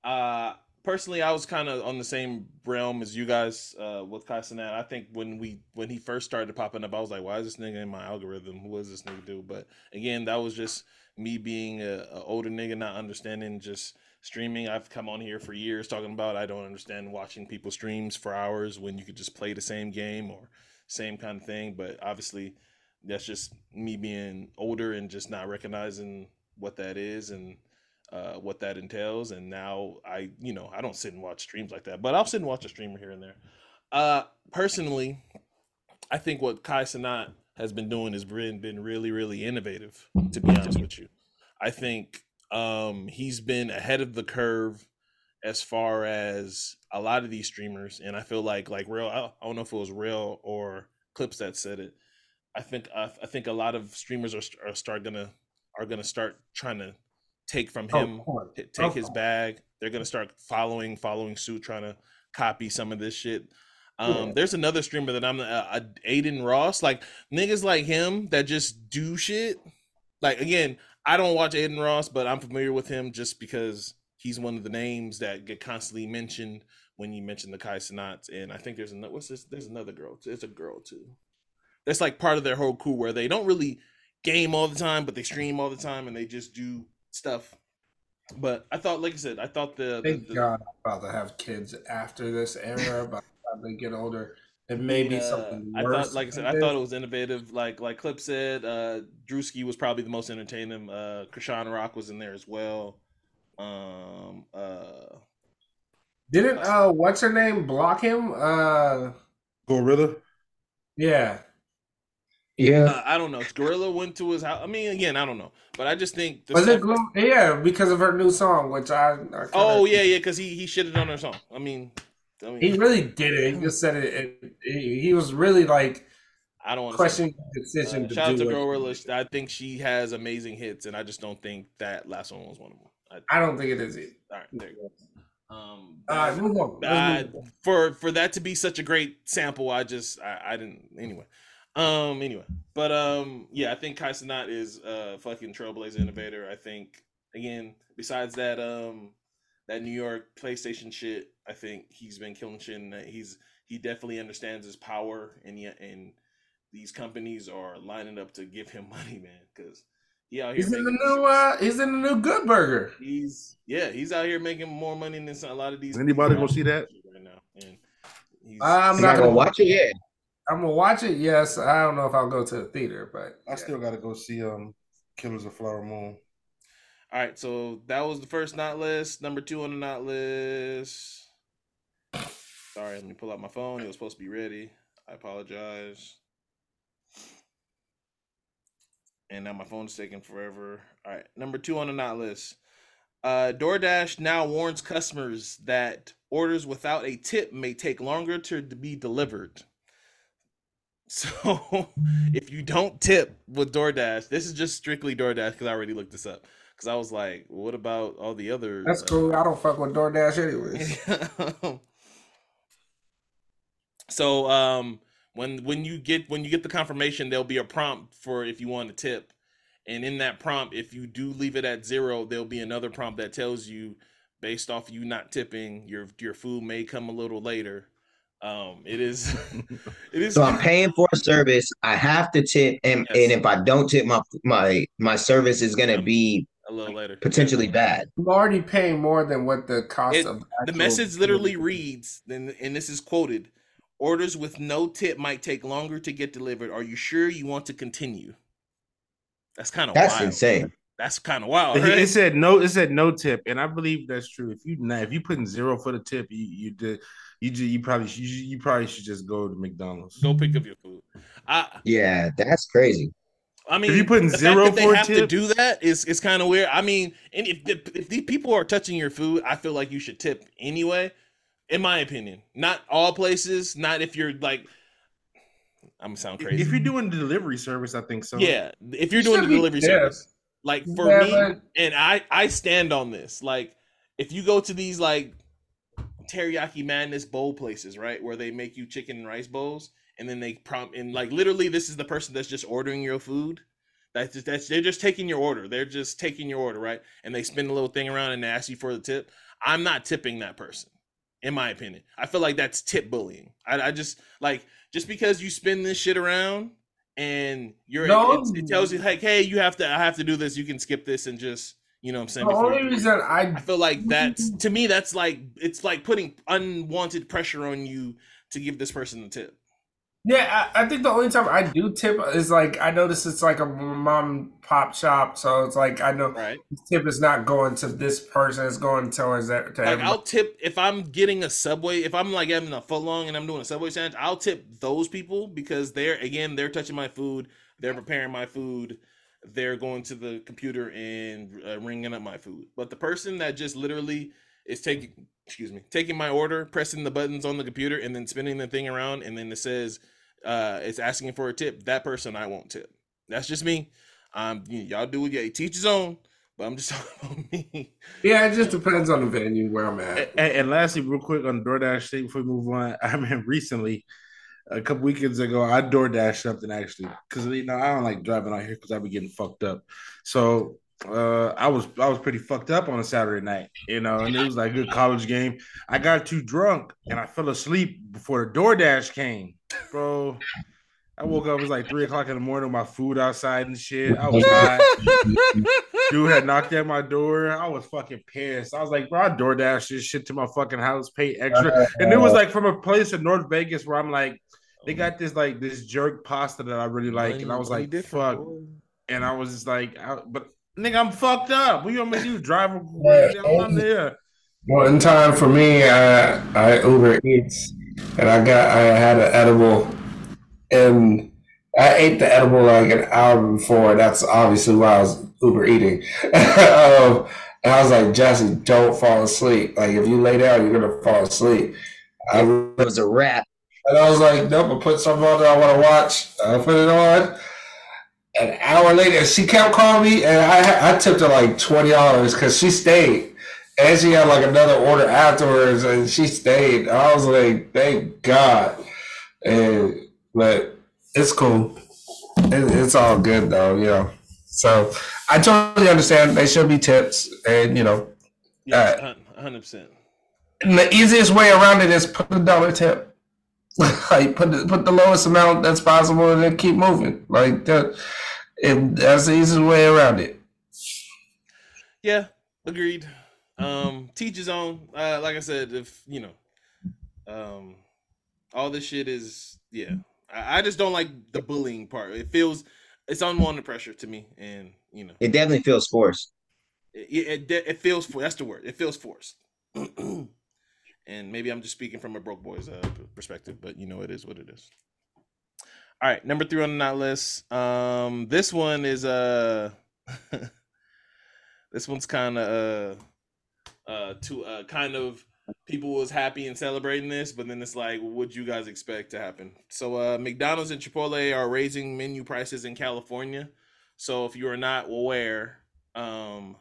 B: uh, personally, I was kind of on the same realm as you guys uh, with Kai Cenat. I think when we when he first started popping up, I was like, why is this nigga in my algorithm? What does this nigga do? But again, that was just me being a, a older nigga, not understanding just streaming. I've come on here for years talking about I don't understand watching people streams for hours when you could just play the same game or same kind of thing. But obviously that's just me being older and just not recognizing what that is and uh, what that entails. And now I, you know, I don't sit and watch streams like that, but I'll sit and watch a streamer here and there. Uh, personally, I think what Kai Cenat has been doing has been been really, really innovative. To be honest with you, I think um, he's been ahead of the curve as far as a lot of these streamers, and I feel like like real. I don't know if it was real or clips that said it. I think I, I think a lot of streamers are, are start gonna are gonna start trying to take from
C: Oh,
B: him, t- take
C: Of
B: his bag. They're gonna start following following suit, trying to copy some of this shit. Um,
C: Yeah.
B: there's another streamer that I'm uh, uh, Aiden Ross, like niggas like him that just do shit. Like again, I don't watch Aiden Ross, but I'm familiar with him just because he's one of the names that get constantly mentioned when you mention the Kai Cenats. And I think there's another what's this? There's another girl. There's a girl too. That's like part of their whole crew where they don't really game all the time, but they stream all the time and they just do stuff. But I thought, like I said, I thought the, the,
C: Thank
B: the-
C: God I'm about to have kids after this era, *laughs* but the time they get older. It may be
B: uh,
C: something
B: I thought, like I said,
C: than
B: I thought it was innovative. Like like Clip said, uh, Drewski was probably the most entertaining. Uh, Krishan Rock was in there as well. Um, uh,
C: Didn't uh what's her name block him? Uh
D: GloRilla.
C: yeah.
E: Yeah.
B: uh, I don't know. GloRilla went to his house. I mean, again, I don't know, but I just think. The
C: Was it
B: stuff-
C: Glow? Yeah, because of her new song, which I, I kinda-
B: Oh yeah, yeah, because he he shitted on her song. I mean, I mean,
C: He really did it. He just said it. it he, he was really like
B: I don't
C: question the decision
B: Uh,
C: to
B: shout out
C: do
B: to
C: it.
B: GloRilla. I think she has amazing hits, and I just don't think that last one was one of them. I,
C: I don't think it is either.
B: all right, there you go. Um,
C: All right, move on. Let's move on.
B: for for that to be such a great sample, I just I, I didn't anyway. Um anyway, but um yeah, I think Kai Cenat is a fucking trailblazer innovator. I think again, besides that um that New York PlayStation shit, I think he's been killing shit and he's he definitely understands his power and yet and these companies are lining up to give him *laughs* money, man, because he out here
C: He's in the new. Uh, he's in the new Good Burger.
B: He's yeah, he's out here making more money than a lot of these.
D: Anybody gonna see that?
B: right now? And he's,
C: I'm
E: I'm
C: not
E: not gonna
C: gonna
E: watch it yet.
C: I'm gonna watch it. Yes, I don't know if I'll go to the theater, but
D: I still gotta go see um Killers of Flower Moon.
B: all right. So that was the first not list. Number two on the not list. Sorry, let me pull out my phone. It was supposed to be ready. I apologize. And now my phone's taking forever. All right, number two on the not list. Uh, DoorDash now warns customers that orders without a tip may take longer to be delivered. So *laughs* if you don't tip with DoorDash, this is just strictly DoorDash because I already looked this up. Because I was like, what about all the other?
C: that's
B: uh,
C: cool. I don't fuck with DoorDash anyways. *laughs*
B: so um when when you get when you get the confirmation there'll be a prompt for if you want to tip and in that prompt if you do leave it at zero there'll be another prompt that tells you based off you not tipping your your food may come a little later um it is *laughs* it is
E: So I'm paying for a service. I have to tip, and,
B: Yes.
E: and if I don't tip, my my my service is gonna be
B: a little later
E: potentially bad.
C: I'm already paying more than what the cost
B: It-
C: of
B: the
C: actual
B: message literally
C: food.
B: reads and, and this is quoted orders with no tip might take longer to get delivered are you sure you want to continue that's kind of
E: That's
B: wild
E: insane.
B: that's kind of wild
D: It-
B: right?
D: It said no. It said no tip, and I believe that's true. If you not, if you putting zero for the tip, you you did you ju- you probably should, you, you probably should just go to McDonald's.
B: go pick up your food i
E: Yeah, that's crazy.
B: I mean,
D: If you putting
B: the
D: zero
B: fact that
D: for
B: they
D: a
B: have to do that is is kind of weird. I mean, and if the, if these people are touching your food, I feel like you should tip anyway. In my opinion, not all places. Not if you're like, I'm gonna sound crazy.
D: If you're doing the delivery service, I think so.
B: yeah, if you're
C: You
B: doing the
C: should be
B: delivery
C: tipped.
B: service, like for
C: Yeah,
B: me,
C: but-
B: and I I stand on this. Like, if you go to these like teriyaki madness bowl places, right? Where they make you chicken and rice bowls, and then they prompt and like literally, this is the person that's just ordering your food. That's just, that's they're just taking your order. They're just taking your order, right? And they spin a little thing around and they ask you for the tip. I'm not tipping that person, in my opinion. I feel like that's tip bullying. I, I just like just because you spin this shit around and you're
C: No.
B: it, it tells you like, hey, you have to I have to do this. You can skip this and just you know what I'm saying.
C: The
B: before
C: only reason
B: I
C: I
B: feel like *laughs* that's to me that's like it's like putting unwanted pressure on you to give this person the tip.
C: yeah, I, I think the only time I do tip is like I notice it's like a mom pop shop, so it's like I know
B: Right.
C: this tip is not going to this person; it's going towards that. To
B: Like
C: everybody.
B: I'll tip if I'm getting a subway, if I'm like having a foot long and I'm doing a subway sandwich, I'll tip those people because they're again they're touching my food, they're preparing my food, they're going to the computer and uh, ringing up my food. But the person that just literally is taking excuse me taking my order, pressing the buttons on the computer, and then spinning the thing around, and then it says uh, it's asking for a tip. That person I won't tip. That's just me. Um, y- y'all do what you teach his own. But I'm just *laughs* talking about me.
C: yeah, it just depends on the venue where I'm at.
D: And, and lastly, real quick on DoorDash thing before we move on, *laughs* I mean recently, a couple weekends ago, I DoorDash something actually because you know I don't like driving out here because I be getting fucked up. So uh, I was I was pretty fucked up on a Saturday night, you know, and it was like a good college game. I got too drunk and I fell asleep before the DoorDash came, bro. I woke up it was like three o'clock in the morning with my food outside and shit. I was hot. *laughs* Dude had knocked at my door. I was fucking pissed. I was like, bro, I DoorDash this shit to my fucking house, pay extra. And it was *laughs* like from a place in North Vegas where I'm like, they got this like this jerk pasta that I really like. And I was like, fuck. And I was just like, I, but nigga, I'm fucked up. What you want me to do? Drive? *laughs* I'm there.
C: One time for me, I I Uber Eats, and I got I had an edible, and I ate the edible like an hour before. That's obviously why I was Uber eating. *laughs* um, and I was like, Jesse, don't fall asleep. Like if you lay down, you're gonna fall asleep. I,
E: It was a wrap.
C: And I was like, nope, I put something on that I want to watch. I put it on. An hour later, she kept calling me, and I I tipped her like twenty dollars because she stayed, and she had like another order afterwards, and she stayed. I was like, thank God. And but it's cool. It, it's all good though, you know. So I totally understand. They should be tips, and you know,
B: Yeah, uh, hundred percent.
C: and the easiest way around it is put a dollar tip. Like put the, put the lowest amount that's possible and then keep moving. Like that, it, that's the easiest way around it.
B: Yeah, agreed. Um, teach his own. Uh, like I said, if you know, um, all this shit is yeah. I, I just don't like the bullying part. It feels it's unwanted pressure to me, and you know,
E: It definitely feels forced.
B: it it, it, it feels for that's the word. It feels forced. *clears throat* and maybe I'm just speaking from a broke boy's uh, perspective, but you know, it is what it is. All right, number three on that list. Um, this one is uh, *laughs* this one's kind of uh, uh, to uh, kind of people was happy and celebrating this, but then it's like, what you guys expect to happen? So, uh, McDonald's and Chipotle are raising menu prices in California. So, if you are not aware, um,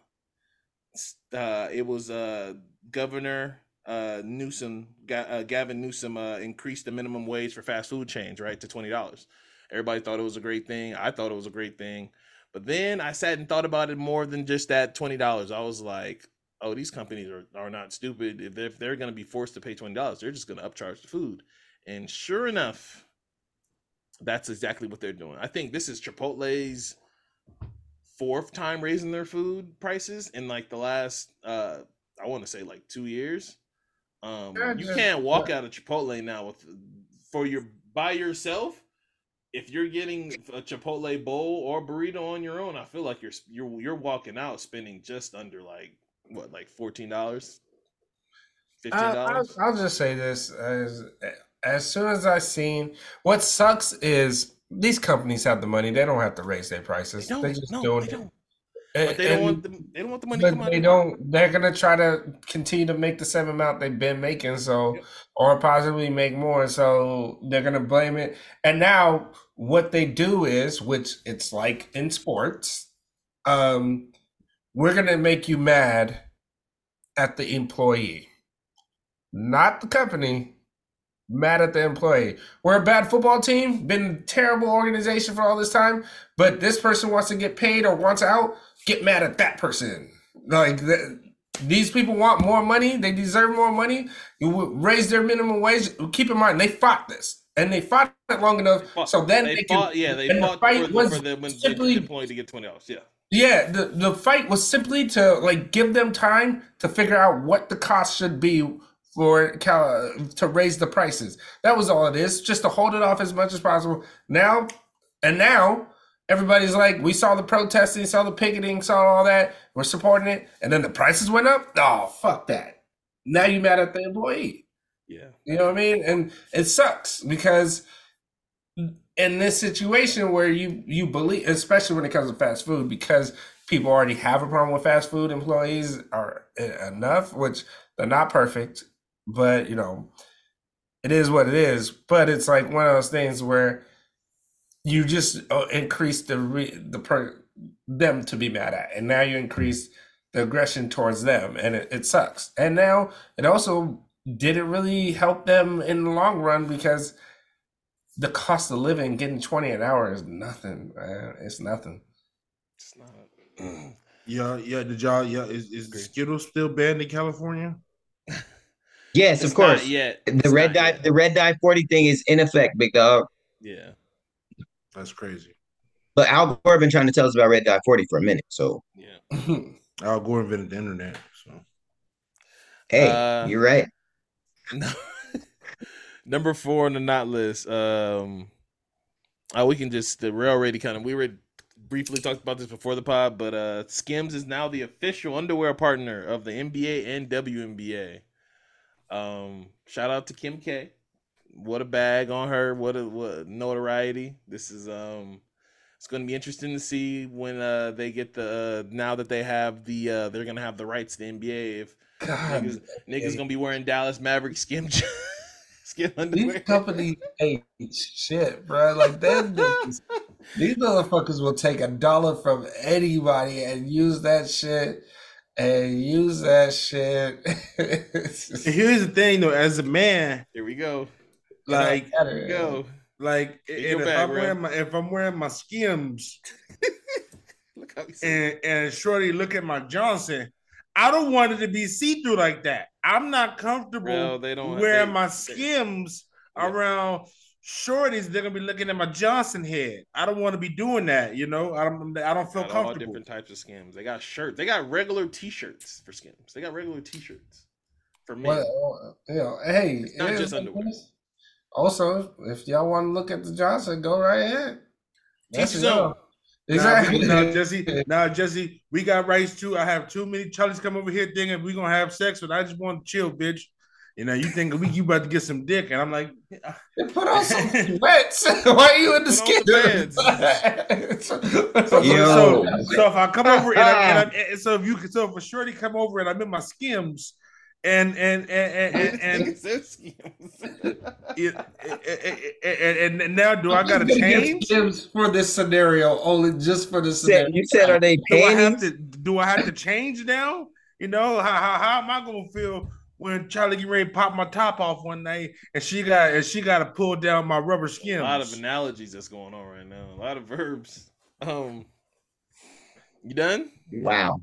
B: uh, it was uh, Governor uh, Newsom, uh, Gavin Newsom, uh, increased the minimum wage for fast food chains, right, to twenty dollars. Everybody thought it was a great thing. I thought it was a great thing, but then I sat and thought about it more than just that twenty dollars. I was like, oh, these companies are, are not stupid. If they're, if they're going to be forced to pay twenty dollars, they're just going to upcharge the food. And sure enough, that's exactly what they're doing. I think this is Chipotle's fourth time raising their food prices in like the last uh I want to say like two years. Um you can't walk out of Chipotle now with for your by yourself. If you're getting a Chipotle bowl or burrito on your own, I feel like you're you're you're walking out spending just under like what like fourteen dollars, fifteen dollars.
C: I,
B: dollars.
C: will just say this: as as soon as I seen what sucks is these companies have the money; they don't have to raise their prices.
B: They
C: They, just
B: no,
C: doing
B: they
C: it.
B: don't. But they don't want the they don't want the money to come
C: they don't. They're gonna try to continue to make the same amount they've been making, so or possibly make more. So they're gonna blame it. And now what they do is, which it's like in sports, um, we're gonna make you mad at the employee. not the company, mad at the employee. We're a bad football team, been a terrible organization for all this time, but this person wants to get paid or wants out, get mad at that person. Like th- these people want more money, they deserve more money. You raise their minimum wage. Keep in mind, they fought this. And they fought it long enough,
B: Fought-
C: so then
B: they,
C: they,
B: fought.
C: can.
B: Yeah, they
C: and the
B: fought
C: fight
B: for,
C: was
B: the, for the when
C: simply-
B: employee to get twenty dollars. Yeah.
C: Yeah, the, the fight was simply to like give them time to figure out what the cost should be for Cal- to raise the prices. That was all it is, just to hold it off as much as possible. Now, and now everybody's like, we saw the protesting, saw the picketing, saw all that, we're supporting it, and then the prices went up. Oh, fuck that! Now you mad at the employee.
B: Yeah.
C: You know what I mean? And it sucks because in this situation where you you believe, especially when it comes to fast food, because people already have a problem with fast food employees are enough, which they're not perfect, but you know, it is what it is. But it's like one of those things where you just uh, increase the re- the per- them to be mad at, and now you increase the aggression towards them, and it, it sucks. And now it also didn't really help them in the long run because the cost of living getting 20 an hour is nothing man it's nothing
B: It's not. *clears throat*
D: Yeah, yeah. Did y'all? Yeah, is, is Skittles still banned in California?
E: Yes,
B: It's
E: of course.
B: Yeah.
E: The
B: It's
E: red dye,
B: yet.
E: the red dye forty thing is in effect, big dog.
B: Yeah.
D: That's crazy.
E: But Al Gore been trying to tell us about red dye forty for a minute. So
B: Yeah.
D: Al Gore invented the internet. So
E: hey,
B: Uh,
E: you're right.
B: No. *laughs* Number four on the not list. Um, oh, we can just we're already kind of we were briefly talked about this before the pod, but uh, Skims is now the official underwear partner of the NBA and WNBA. Um, shout out to Kim K. What a bag on her. What a what notoriety. This is um. It's going to be interesting to see when uh, they get the uh, now that they have the uh, they're going to have the rights to the NBA if
C: God,
B: Niggas, niggas gonna be wearing Dallas Maverick skim *laughs* skim underwear.
C: these companies ain't shit bro like them *laughs* niggas- these motherfuckers will take a dollar from anybody and use that shit and use that shit It's just-
D: And here's the thing, though. As a man,
B: Here we go.
D: Like,
C: Get out of
B: Here go.
D: like,
B: Get
D: if
B: bag,
D: I'm wearing my if I'm wearing my Skims *laughs*
B: Look how
D: and and Shorty look at my Johnson, I don't want it to be see through like that. I'm not comfortable
B: Bro, they don't
D: wearing
B: they-
D: my
B: they-
D: Skims
B: Yeah.
D: around shorties. They're gonna be looking at my Johnson head. I don't want to be doing that. You know, I don't. I don't feel
B: Got all
D: comfortable.
B: different types of skims. They got shirts. They got regular T-shirts for skims. They got regular T-shirts for men.
C: Well, you know, hey,
B: It's not just underwear.
C: is. Also, if y'all want to look at the Johnson, go right ahead. That's
B: Teach
C: y'all.
B: your own.
C: Exactly.
D: Now, now, Jesse, *laughs* now Jesse, we got rights too. I have too many Charlies come over here thinking we're gonna have sex, but I just want to chill, bitch. You know, you think we you about to get some dick, and I'm like,
C: Put on some *laughs* sweats. *laughs* Why are you in the
B: Put
C: skin?
D: so,
E: Yo.
D: so, so if I come over and, I, and, I, and so if you so if a shorty come over and I'm in my skims, and and and and, *laughs* and, and
B: They're skims.
D: and, and now do I gotta
C: Just gonna give
D: change?
C: tips for this scenario, only just for this
E: Said-
C: scenario.
E: you said, are they
D: Do I have to do I have to change now? You know, how how, how am I gonna feel when Charlie get ready to pop my top off one night and she got and she gotta pull down my rubber
B: skin?
D: a
B: lot of analogies that's going on right now. A lot of verbs. Um, you done?
E: Wow.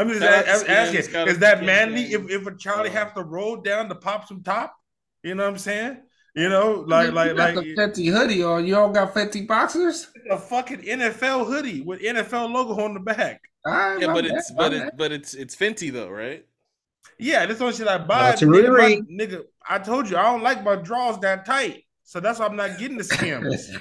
D: I'm just
B: Shout out to
D: a-
B: Skims,
D: asking,
B: shout
D: is that manly
B: man.
D: if, if a Charlie
B: Uh,
D: have to roll down to pop some top? You know what I'm saying? You know, like
C: You
D: like
C: got
D: like
C: the Fenty hoodie on. You don't got Fenty boxers.
D: a fucking NFL hoodie with NFL logo on the back.
C: All right,
B: Yeah, but
C: bad,
B: it's but
C: bad.
B: it but it's it's Fenty though, right?
D: Yeah, this one shit I buy.
E: to
D: Nigga, my- nigga, I told you I don't like my drawers that tight, so that's why I'm not getting the *laughs* skims.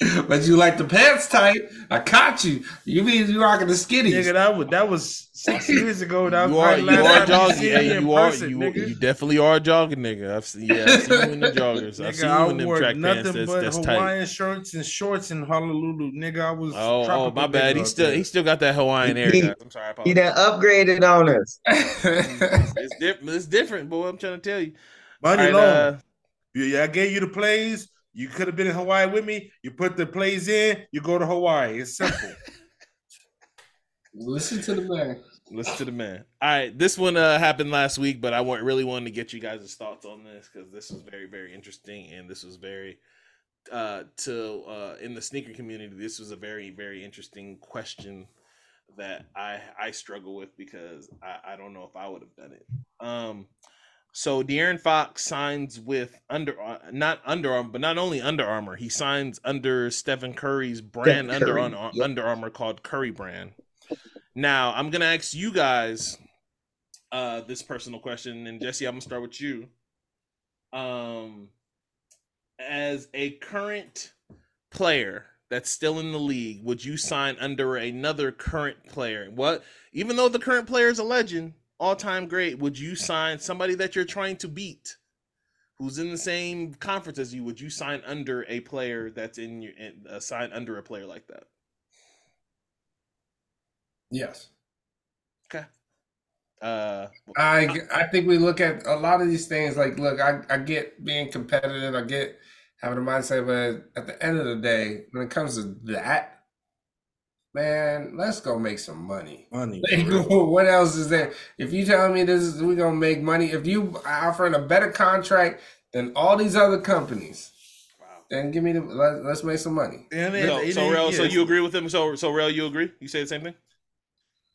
D: *laughs*
C: but you like the pants tight. I caught you. You mean you rocking the skinnies?
D: nigga, that was that was six *laughs* years ago. That was
B: You are you
D: last
B: are
D: time
B: jogging.
D: see
B: Yeah,
D: me
B: you are
D: person,
B: you
D: nigga.
B: you definitely are a jogging nigga. I've seen yeah, I've seen you in the joggers. I've
D: Nigga,
B: seen
D: I
B: you in them track
D: nothing
B: pants that's,
D: but
B: that's tight.
D: Hawaiian shirts and shorts in Honolulu. Nigga, I was.
B: Oh, oh, my bad. He still
D: there.
B: he still got that Hawaiian air.
E: He-
B: guys. I'm sorry. I
E: He
B: apologize.
E: done upgraded on us. *laughs*
B: It's different. It's different, boy. I'm trying to tell you.
D: Money
B: All right,
D: long.
B: uh,
D: Yeah, I gave you the plays. You could have been in Hawaii with me. You put the plays in. You go to Hawaii. It's simple. *laughs*
C: Listen to the man.
B: Listen to the man. All right, this one uh, happened last week, but I want really wanted to get you guys' thoughts on this because this was very, very interesting, and this was very uh to uh in the sneaker community. This was a very, very interesting question that I I struggle with because I, I don't know if I would have done it. Um, so De'Aaron Fox signs with Under uh, not Under Armour, but not only Under Armour, he signs under Stephen Curry's brand
E: Steph
B: Under
E: Curry,
B: Under,
E: yep.
B: Under Armour called Curry Brand. Now I'm gonna ask you guys uh this personal question, and Jesse, I'm gonna start with you. Um, as a current player that's still in the league, would you sign under another current player? What, even though the current player is a legend, all time great, would you sign somebody that you're trying to beat, who's in the same conference as you? Would you sign under a player that's in your in, uh, sign under a player like that?
C: Yes.
B: Okay. Uh,
C: I I think we look at a lot of these things like look, I, I get being competitive, I get having a mindset, but at the end of the day, when it comes to that, man, let's go make some money.
D: Money.
C: Like, *laughs* what else is there? If you tell me this is we're gonna make money, if you are offering a better contract than all these other companies,
B: wow.
C: then give me the let, let's make some money.
D: And it-
B: So,
D: it-
B: so
D: it-
B: Rell, so you agree with him? So, so Rell, you agree? You say the same thing?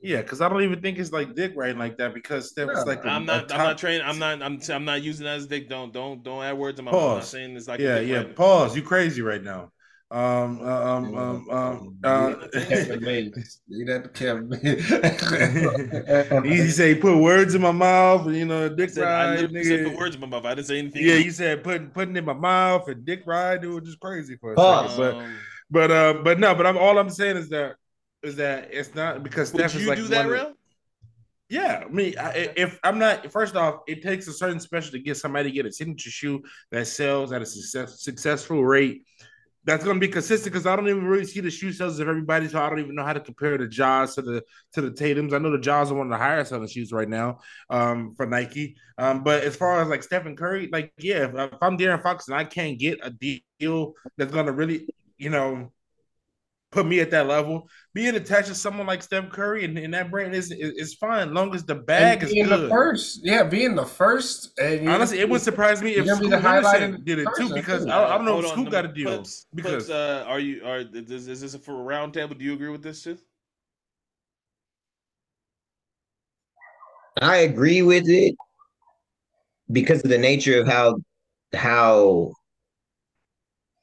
D: Yeah, because I don't even think it's like dick writing like that because Steph is
C: No,
D: like a,
B: I'm not. I'm not training. I'm not. I'm. I'm not using that as dick. Don't. Don't. Don't add words in my mouth. I'm not
D: Pause.
B: saying it's like. a
D: Yeah,
B: dick
D: yeah.
B: writing.
D: Pause. You crazy right now. Um, uh, um, um, um, uh,
C: Kevin Mays. You that Kevin *laughs*
D: Easy say put words in my mouth, and you know, dick
B: said, I
D: ride,
B: literally said put words in my mouth. I didn't say anything.
D: Yeah, you said putting putting in my mouth and dick ride. It was just crazy for a
E: Pause.
D: second,
B: Um,
D: but but uh, but no, but I'm all I'm saying is that is that it's not because
B: would
D: Steph is
B: you
D: like
B: do that,
D: one of- Yeah, I mean, I, if I'm not first off, it takes a certain special to get somebody to get a signature shoe that sells at a success, successful rate. That's going to be consistent because I don't even really see the shoe sales of everybody, so I don't even know how to compare the Jaws to the to the Tatum's. I know the Jaws are one of the higher selling shoes right now um, for Nike. Um, but as far as like Stephen Curry, like yeah, if, if I'm De'Aaron Fox and I can't get a deal that's going to really, you know, put me at that level. Being attached to someone like Steph Curry and, and that brand is, is is fine, long as the bag
C: and
D: is
C: being
D: good.
C: the first, yeah, being the first. And you-
D: Honestly, it would surprise me if
C: You're gonna be
D: Scoot
C: the
D: Henderson did it too, because
C: too.
D: I, I don't know
B: Hold
D: if
B: on,
D: got a deal.
B: Clips,
D: because
B: Clips, uh, are you are is, is this for a round table? Do you agree with this too?
E: I agree with it because of the nature of how how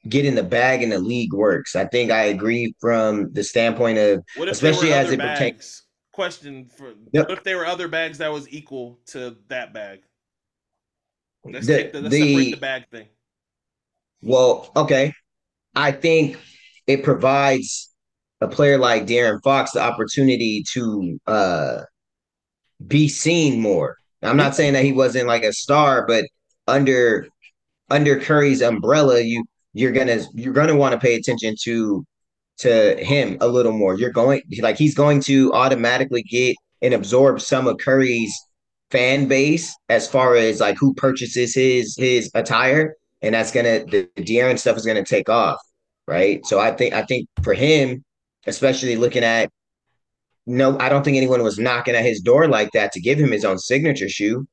E: getting the bag in the league works. I think I agree from the standpoint of Especially as it pertain-
B: bags? Question for
E: Yep.
B: what if there were other bags that was equal to that bag? Let's
E: the,
B: take the let's
E: the-
B: separate the bag thing.
E: Well, okay. I think it provides a player like De'Aaron Fox the opportunity to uh be seen more. I'm not saying that he wasn't like a star, but under under Curry's umbrella, you you're gonna you're gonna want to pay attention to to him a little more. You're going like he's going to automatically get and absorb some of Curry's fan base as far as like who purchases his his attire and that's gonna the, De'Aaron stuff is gonna take off, right? So I think I think for him, especially looking at no, I don't think anyone was knocking at his door like that to give him his own signature shoe,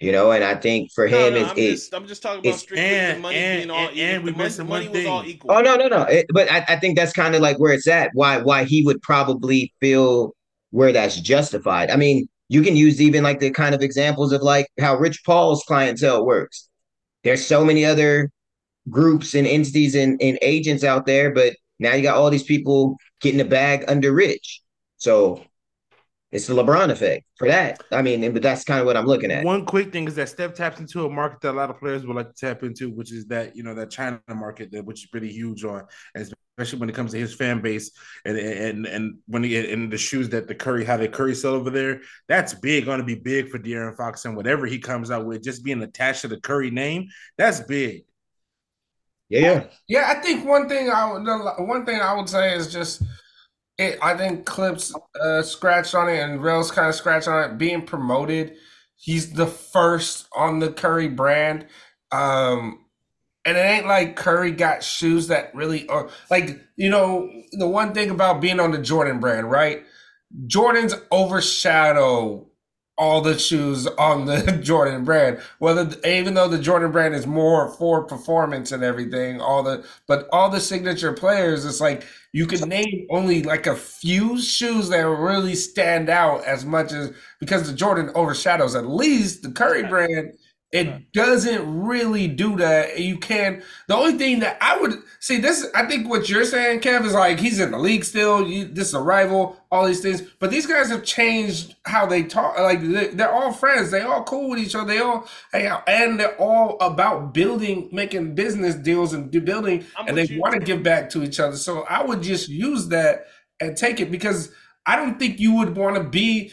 E: you know. And I think for
B: No,
E: him,
B: no,
E: it's
B: I'm
E: it.
B: just I'm just talking about strictly
D: And-
B: the money
D: and-
B: being all
D: and-
B: if
D: and
B: the
D: we
B: money,
D: missing
B: money was all equal.
E: Oh no, no, no. It, but I, I think that's kind of like where it's at. Why why he would probably feel where that's justified. I mean, you can use even like the kind of examples of like how Rich Paul's clientele works. There's so many other groups and entities and, and agents out there, but now you got all these people getting a bag under Rich. So it's the LeBron effect for that. I mean, but that's kind of what I'm looking at.
D: One quick thing is that Steph taps into a market that a lot of players would like to tap into, which is that you know that China market, that which is pretty huge on, especially when it comes to his fan base and and and when he and the shoes that the Curry how the Curry sell over there. That's big, going to be big for De'Aaron Fox and whatever he comes out with, just being attached to the Curry name. That's big.
E: Yeah, yeah.
C: Yeah, I think one thing I would the one thing I would say is just it. I think Clips uh, scratched on it and Rell's kind of scratched on it. Being promoted, he's the first on the Curry brand, um, and it ain't like Curry got shoes that really are like you know the one thing about being on the Jordan brand, right? Jordans overshadow all the shoes on the *laughs* Jordan brand. Whether even though the Jordan brand is more for performance and everything, all the but all the signature players, it's like you can name only like a few shoes that really stand out as much as because the Jordan overshadows at least the Curry brand. It doesn't really do that. You can. The only thing that I would see this, I think what you're saying, Kev, is like he's in the league still. You, this is a rival. All these things, but these guys have changed how they talk. Like they, they're all friends. They all cool with each other. They all hang out, and they're all about building, making business deals, and building,
B: I'm
C: and they
B: you.
C: want to give back to each other. So I would just use that and take it because I don't think you would want to be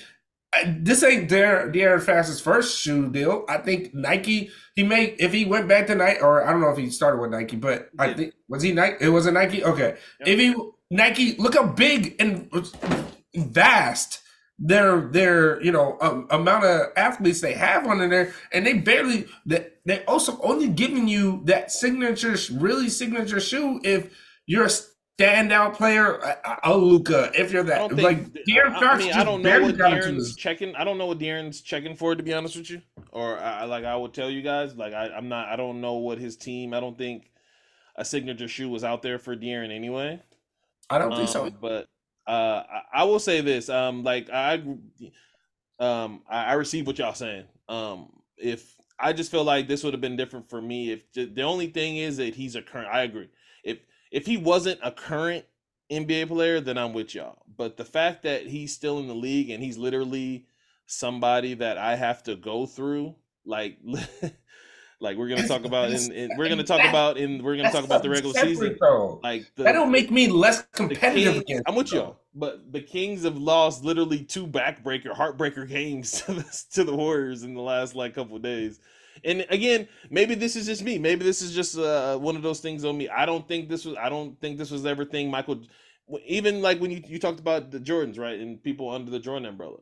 C: this ain't De'Aaron, De'Aaron Fast's first shoe deal. I think Nike. He made if he went back to Nike, or I don't know if he started with Nike, but I
B: did.
C: think was he Nike. It was a Nike. Okay,
B: Yep.
C: if he Nike, look how big and vast their their you know um, amount of athletes they have under there, and they barely they they also only giving you that signature, really signature shoe if you're a standout player, a, a Luka. If you're that
B: think.
C: like De'Aaron
B: I, I
C: Fox,
B: mean, I don't know what
C: De'Aaron's
B: checking. I don't know what De'Aaron's checking for. To be honest with you, or I, I- like I would tell you guys, like I, I'm not. I don't know what his team. I don't think a signature shoe was out there for De'Aaron anyway.
C: I don't think so.
B: Um, but uh, I, I will say this. Um, like I, um, I, I receive what y'all saying. Um, if I just feel like this would have been different for me. If the, the only thing is that he's a current, I agree. If if he wasn't a current NBA player, then I'm with y'all. But the fact that he's still in the league and he's literally somebody that I have to go through, like, *laughs* like we're gonna talk about in, in we're gonna talk about in we're gonna talk about the regular season.
C: Though.
B: Like the,
C: that don't make me less competitive
B: Kings,
C: against
B: I'm with y'all, but the Kings have lost literally two backbreaker, heartbreaker games *laughs* to the, to the Warriors in the last like couple of days. And again, maybe this is just me. Maybe this is just uh, one of those things on me. I don't think this was. I don't think this was everything. Michael, even like when you you talked about the Jordans, right, and people under the Jordan umbrella.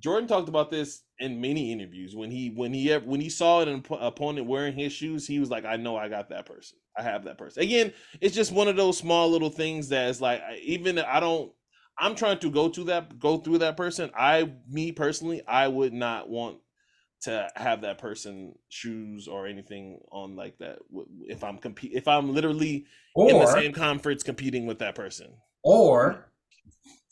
B: Jordan talked about this in many interviews when he when he when he saw an oppo- opponent wearing his shoes, he was like, "I know I got that person. I have that person." Again, it's just one of those small little things that's like even I don't. I'm trying to go to that go through that person. I me personally, I would not want to have that person shoes or anything on like that if I'm compete if I'm literally in the same conference competing with that person.
C: or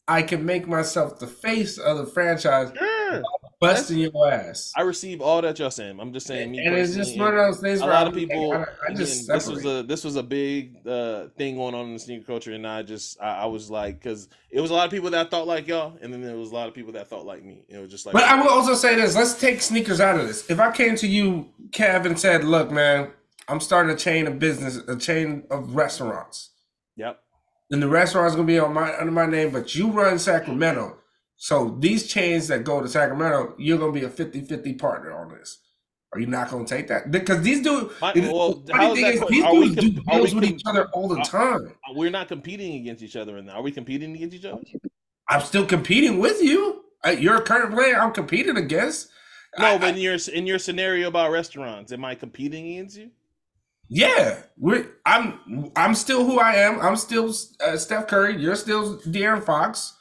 C: I can make myself the face of the franchise,
B: Sure.
C: busting your ass.
B: I receive all that y'all saying. I'm just saying me
C: and it's just one of those things.
B: a lot of people
C: I, I just
B: this was a this was a big uh thing going on in the sneaker culture and i just i, I was like because it was a lot of people that thought like y'all and then there was a lot of people that thought like me it was just like
C: But I will also say this: let's take sneakers out of this. If I came to you, Kev, and said, "Look, man, I'm starting a chain of business, a chain of restaurants,
B: yep
C: and the restaurant's gonna be on my under my name, but you run Sacramento, so these chains that go to Sacramento, you're gonna be a 50-50 partner on this." Are you not gonna take that? Because these dudes,
B: My-
C: the
B: well,
C: funny thing is, these dudes do
B: com-
C: deals with
B: com-
C: each other all the time.
B: we're not competing against each other in that are we competing against each other
C: I'm still competing with you. Uh, You're a current player. I'm competing against.
B: no
C: I-
B: but in your in your scenario about restaurants am i competing against you
C: Yeah, we're. I'm. I'm still who I am. I'm still uh, Steph Curry. You're still De'Aaron Fox.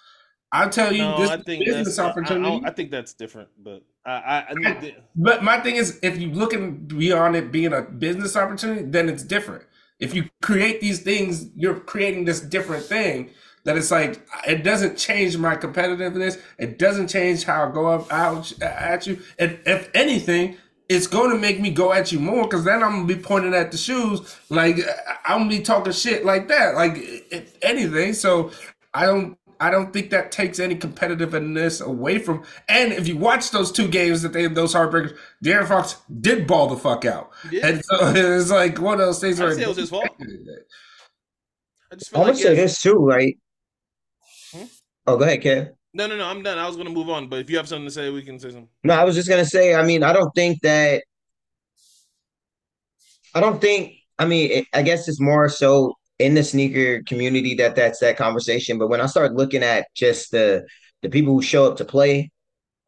C: I'll tell you
B: no
C: this
B: i think
C: business
B: that's I- I,
C: opportunity.
B: I, I think that's different but i i, I *laughs*
C: but my thing is, if you looking beyond it being a business opportunity, then it's different. If you create these things, you're creating this different thing. That it's like it doesn't change my competitiveness. It doesn't change how I go up out at you. And if anything, it's going to make me go at you more because then I'm gonna be pointing at the shoes like I'm gonna be talking shit like that. Like if anything, so I don't. I don't think that takes any competitiveness away from. And if you watch those two games that they those heartbreakers, De'Aaron Fox did ball the fuck out,
B: He did.
C: and so *laughs* it's like one of those things
B: I'd
C: where
B: say it was his fault. *laughs* i just feel
E: I
B: like
E: say this too, right?
B: Hmm?
E: Oh, go ahead, Kev.
B: No no no i'm done i was gonna move on but if you have something to say we can say something
E: No, I was just gonna say. I mean, I don't think that. I don't think. I mean, it, I guess it's more so in the sneaker community that that's that conversation. But when I start looking at just the the people who show up to play,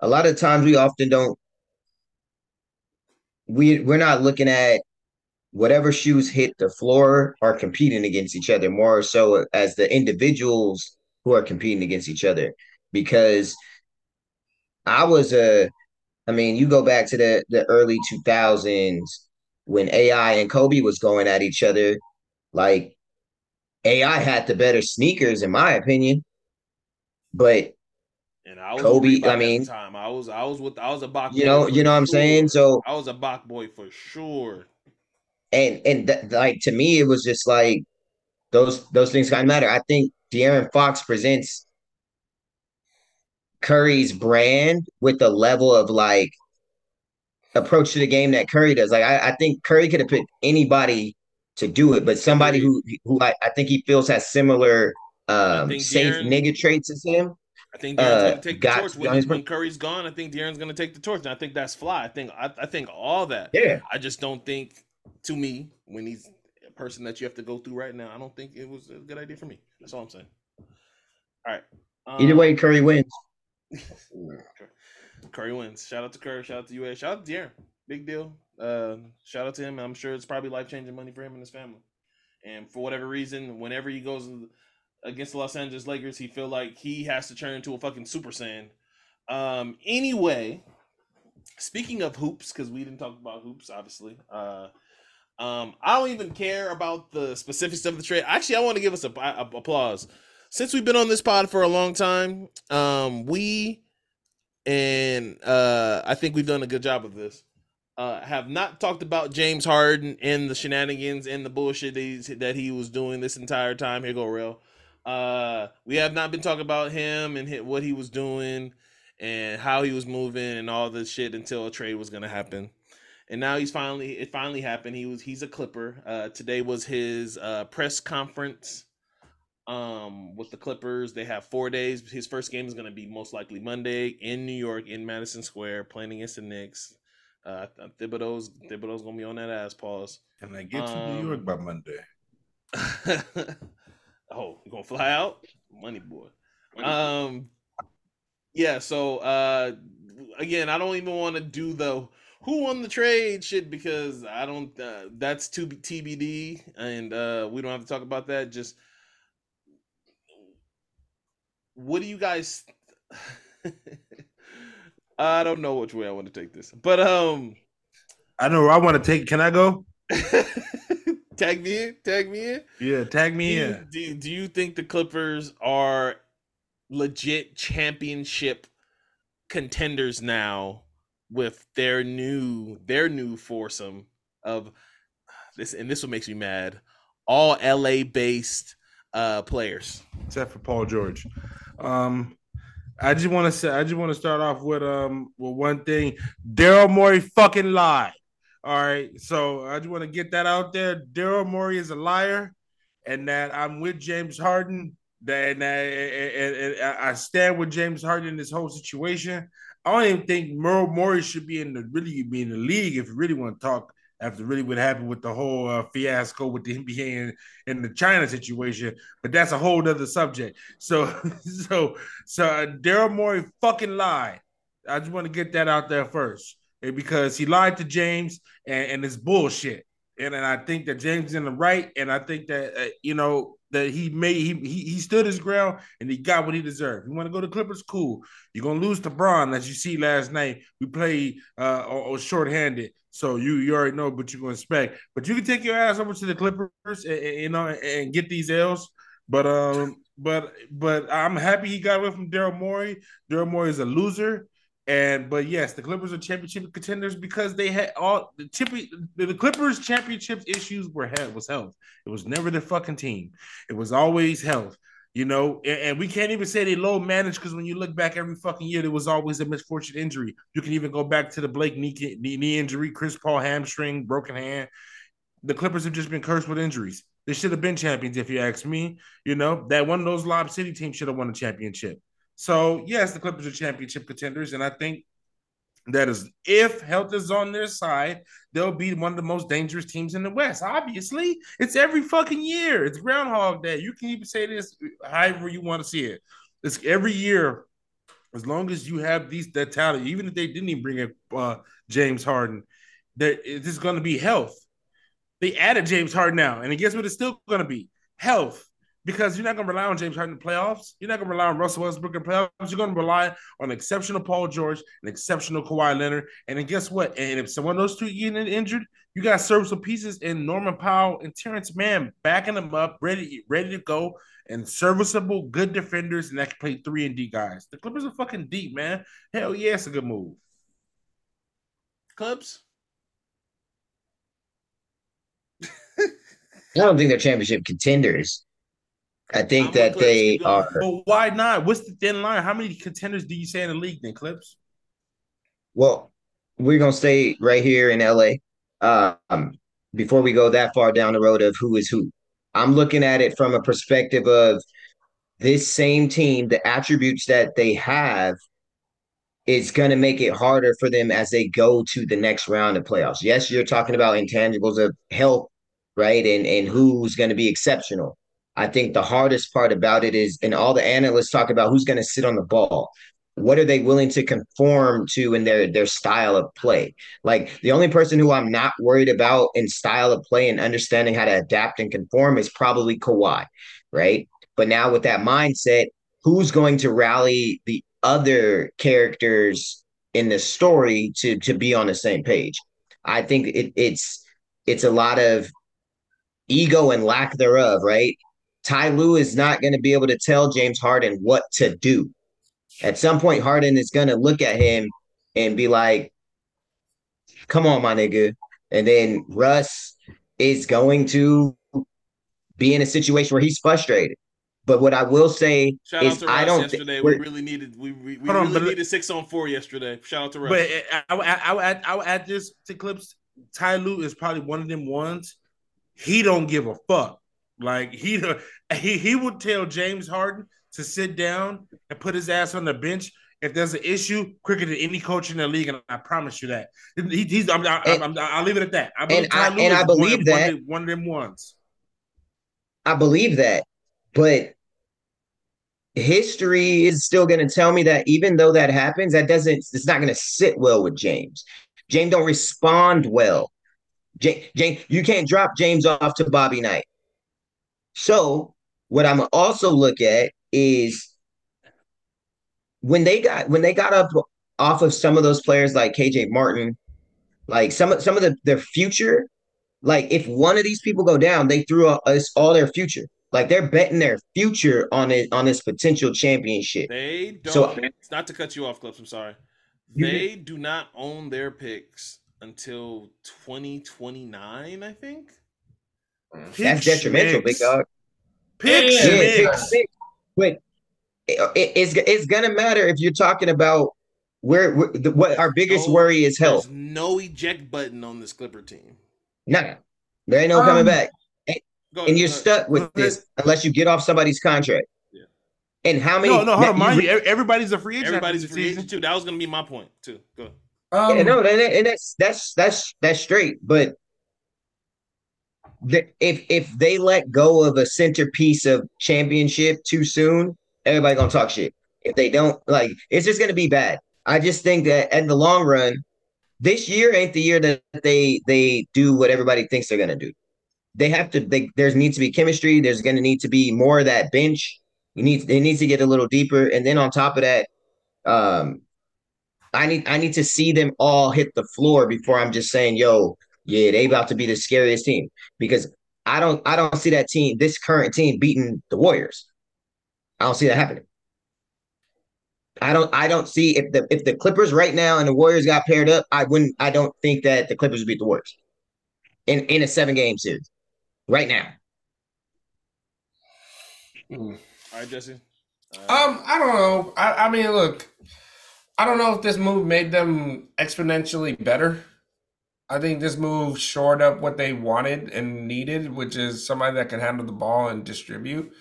E: a lot of times we often don't. We we're not looking at whatever shoes hit the floor are competing against each other more so as the individuals who are competing against each other. Because I was a, I mean, you go back to the the early two thousands when AI and Kobe was going at each other, like AI had the better sneakers in my opinion, but
B: And I was
E: Kobe, I mean-
B: time. I was I was with I was a Bach.
E: you know, you know what I'm saying. So
B: I was a Bach boy for sure.
E: and and th- like to me, it was just like those those things kind of matter. I think De'Aaron Fox presents Curry's brand with the level of like approach to the game that Curry does. Like I, I think Curry could have picked anybody to do it, but somebody who who I, I think he feels has similar um safe
B: De'Aaron-
E: nigga traits as him.
B: I think De'Aaron's
E: Uh,
B: gonna take the torch when, when Curry's gone. I think De'Aaron's gonna take the torch, and I think that's fly. I think I, I think all that.
E: Yeah.
B: I just don't think, to me, when he's a person that you have to go through right now, I don't think it was a good idea for me. That's all I'm saying. All right.
E: Either
B: Um,
E: way, Curry wins. *laughs*
B: Curry wins. Shout out to Curry. Shout out to UA. Shout out to De'Aaron. Big deal. Uh, shout out to him. I'm sure it's probably life changing money for him and his family. And for whatever reason, whenever he goes against the Los Angeles Lakers, he feel like he has to turn into a fucking Super Saiyan. Um, anyway, speaking of hoops, because we didn't talk about hoops, obviously. Uh, um, I don't even care about the specifics of the trade. Actually, I want to give us a, a applause. Since we've been on this pod for a long time, um, we and uh, I think we've done a good job of this. Uh, have not talked about James Harden and the shenanigans and the bullshit that, that he was doing this entire time. Here go real. Uh, we have not been talking about him and what he was doing and how he was moving and all this shit until a trade was gonna happen. And now he's finally it finally happened. He was he's a Clipper. Uh, today was his uh, press conference um with the Clippers. They have four days. His first game is going to be most likely Monday in New York in Madison Square, playing against the Knicks. Uh, Thibodeau's Thibodeau's gonna be on that ass. Pause.
D: Can I get to New York
B: Um,
D: by Monday? *laughs*
B: oh, you gonna fly out, money boy. Um, yeah. So uh, again, I don't even want to do the who won the trade shit because I don't. Uh, that's too TBD, and uh, we don't have to talk about that. Just what do you guys? *laughs* I don't know which way I want to take this, but um,
D: I know where I want to take. Can I go? *laughs*
B: tag me in, tag me in.
D: Yeah, tag
B: Do
D: me
B: you,
D: in.
B: do, do you think the Clippers are legit championship contenders now with their new their new foursome of this and this what makes me mad all LA based uh players.
D: except for Paul George. Um, I just want to say, I just want to start off with um with one thing. Daryl Morey fucking lied. All right, so I just want to get that out there. Daryl Morey is a liar, and that I'm with James Harden. That and, I- and- and- I stand with James Harden in this whole situation. I don't even think Merle Morey should be in the really be in the league if you really want to talk after really what happened with the whole uh, fiasco with the NBA and, and the China situation. But that's a whole other subject. So *laughs* so so uh, Daryl Morey fucking lied. I just want to get that out there first eh, because he lied to James and, and it's bullshit. And, and I think that James is in the right, and I think that uh, you know that he made he, he he stood his ground and he got what he deserved. You want to go to Clippers, cool. You're gonna lose to Bron, as you see last night. We played uh or, or shorthanded, so you you already know what you're gonna expect. But you can take your ass over to the Clippers, and, and, you know, and, and get these L's. But um, but but I'm happy he got away from Daryl Morey. Daryl Morey is a loser. And but yes, the Clippers are championship contenders because they had all the chippy the Clippers championship issues were health was health. It was never the fucking team. It was always health. You know, and, and we can't even say they low managed because when you look back every fucking year, there was always a misfortune injury. You can even go back to the Blake knee, knee injury, Chris Paul hamstring, broken hand. The Clippers have just been cursed with injuries. They should have been champions, if you ask me. You know, that one of those Lob City teams should have won a championship. So, yes, the Clippers are championship contenders. And I think that is, if health is on their side, they'll be one of the most dangerous teams in the West. Obviously, it's every fucking year. It's Groundhog Day. You can even say this however you want to see it. It's every year, as long as you have these that talent, even if they didn't even bring in uh, James Harden, that going to be health. They added James Harden now, and guess what? It's still going to be health because you're not gonna rely on James Harden in the playoffs. You're not gonna rely on Russell Westbrook in the playoffs. You're gonna rely on exceptional Paul George and exceptional Kawhi Leonard. And then guess what? And if someone of those two getting injured, you got serviceable pieces in Norman Powell and Terrence Mann backing them up, ready, ready to go, and serviceable, good defenders, and that can play three and D guys. The Clippers are fucking deep, man. Hell yeah, it's a good move.
B: Clips. *laughs*
E: I don't think they're championship contenders. I think
B: I'm
E: that
B: Clips.
E: they are.
D: But why not? What's the thin line? How many contenders do you say in the league then, Clips?
E: Well, we're gonna stay right here in LA. Um, before we go that far down the road of who is who, I'm looking at it from a perspective of this same team, the attributes that they have is going to make it harder for them as they go to the next round of playoffs. Yes, you're talking about intangibles of health, right? And and who's going to be exceptional. I think the hardest part about it is, and all the analysts talk about who's going to sit on the ball. What are they willing to conform to in their their style of play? Like the only person who I'm not worried about in style of play and understanding how to adapt and conform is probably Kawhi, right? But now with that mindset, who's going to rally the other characters in the story to to be on the same page? I think it, it's it's a lot of ego and lack thereof, right? Ty Lue is not going to be able to tell James Harden what to do. At some point, Harden is going to look at him and be like, "Come on, my nigga," and then Russ is going to be in a situation where he's frustrated. But what I will say
B: Shout out
E: is,
B: to Russ
E: I don't
B: yesterday.
E: think
B: We really needed we we, we
D: Hold on,
B: really
D: but-
B: needed six on four yesterday. Shout out to Russ.
D: But uh, I, I, I, would add, I would add this to clips. Ty Lue is probably one of them ones. He don't give a fuck. Like he he he would tell James Harden to sit down and put his ass on the bench if there's an issue quicker than any coach in the league, and I promise you that. He, he's I'm, I'm,
E: And-
D: I'm, I'll leave it at that. I believe
E: and I- and I
D: one of
E: believe
D: them- one
E: that.
D: of one of them ones.
E: I believe that, but history is still going to tell me that even though that happens, that doesn't. It's not going to sit well with James. James don't respond well. James, James, you can't drop James off to Bobby Knight. So what I'm also look at is when they got when they got up off of some of those players like KJ Martin, like some of some of the their future. Like if one of these people go down, they threw us uh, all their future. Like they're betting their future on it on this potential championship.
B: They don't.
E: So- it's
B: not to cut you off, Clips. I'm sorry.
E: You-
B: They do not own their picks until 2029. I think. Mm.
E: That's detrimental, big dog.
D: Pick
E: Yeah,
D: Schmicks.
E: pick six. But it, it- it's it's gonna matter if you're talking about where, where the, what our biggest
B: No,
E: worry is health.
B: There's no eject button on this Clipper team.
E: Nah, there ain't no coming
D: Um,
E: back,
B: Go
E: and you're stuck with this unless you get off somebody's contract.
B: Yeah.
E: And how many?
D: No, no, hold
E: now,
D: on,
E: you
D: mind
E: re-
D: everybody's a free agent.
B: Everybody's
D: after
B: free agent too. That was gonna be my point too. Go.
C: Um,
E: Yeah, no, and that's that's that's that's straight. But the, if if they let go of a centerpiece of championship too soon, everybody gonna talk shit. If they don't, like, it's just gonna be bad. I just think that in the long run, this year ain't the year that they they do what everybody thinks they're gonna do. They have to. They, there's needs to be chemistry. There's gonna need to be more of that bench. You need. It needs to get a little deeper. And then on top of that, um, I need I need to see them all hit the floor before I'm just saying, yo, yeah, they about to be the scariest team because I don't I don't see that team, this current team beating the Warriors. I don't see that happening. I don't I don't see if the if the Clippers right now and the Warriors got paired up, I wouldn't I don't think that the Clippers would beat the Warriors in in a seven game series right now.
B: All right, Jesse. Uh,
C: Um, I don't know. I, I mean, look, I don't know if this move made them exponentially better. I think this move shored up what they wanted and needed, which is somebody that can handle the ball and distribute.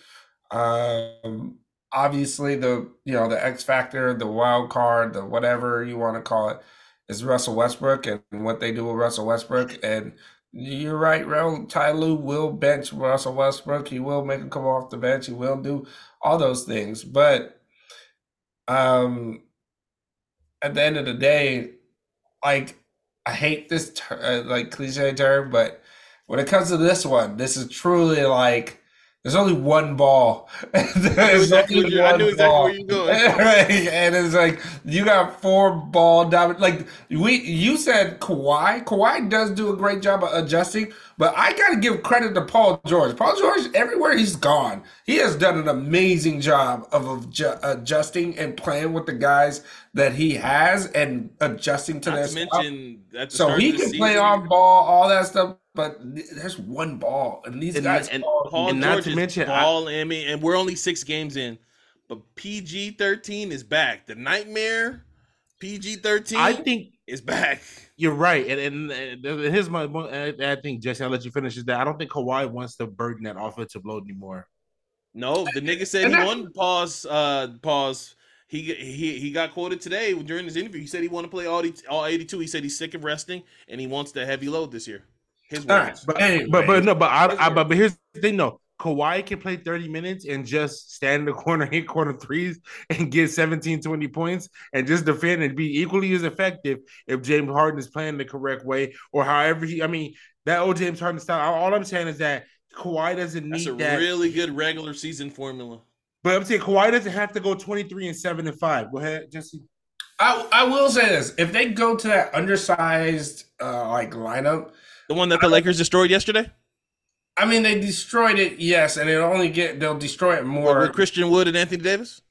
C: Um, obviously, the you know the X factor, the wild card, the whatever you want to call it, is Russell Westbrook and what they do with Russell Westbrook. And you're right, Ro. Ty will bench Russell Westbrook. He will make him come off the bench. He will do all those things. But um, at the end of the day, like I hate this ter- uh, like cliche term, but when it comes to this one, this is truly like There's only one ball. *laughs* There's
B: exactly
C: only
B: you- I knew exactly
C: ball.
B: where you're going. *laughs*
C: Right, and it's like you got four ball dominant. Like we, you said Kawhi. Kawhi does do a great job of adjusting, but I got to give credit to Paul George. Paul George, everywhere he's gone, he has done an amazing job of adju- adjusting and playing with the guys that he has and adjusting to
B: Not
C: their
B: to mention
C: So he can play
B: season,
C: on ball, all that stuff, but there's one ball, and these
D: And-
C: guys.
D: and
C: all-
B: Paul
D: And not
B: George
D: to
B: is
D: mention, I-
B: ball. I, mean, and we're only six games in, but PG thirteen is back. The nightmare PG thirteen
D: I think
B: is back.
D: You're right, and and, and here's my. and I think Jesse, I'll let you finish this. That I don't think Kawhi wants to burden that offensive load anymore.
B: No, the nigga said
C: And
B: he
C: that-
B: wanted pause. Uh, pause. He he he got quoted today during his interview. He said he want to play all the, all eighty two. He said he's sick of resting and he wants the heavy load this year. His
C: All right,
B: words.
D: But
C: Hey,
D: but but no, but I, I but, but here's the thing though. Kawhi can play 30 minutes and just stand in the *laughs* corner, hit corner threes, and get 17, 20 points and just defend and be equally as effective if James Harden is playing the correct way or however he I mean that old James Harden style. All I'm saying is that Kawhi doesn't need
B: That's a
D: that.
B: really good regular season formula.
D: but I'm saying Kawhi doesn't have to go 23 and 7 and 5. Go ahead, Jesse.
C: I, I will say this: if they go to that undersized uh, like lineup,
B: The one that the Lakers destroyed yesterday
C: I mean, they destroyed it, yes, and it'll only get they'll destroy it
B: What,
C: more.
B: with Christian Wood and Anthony Davis.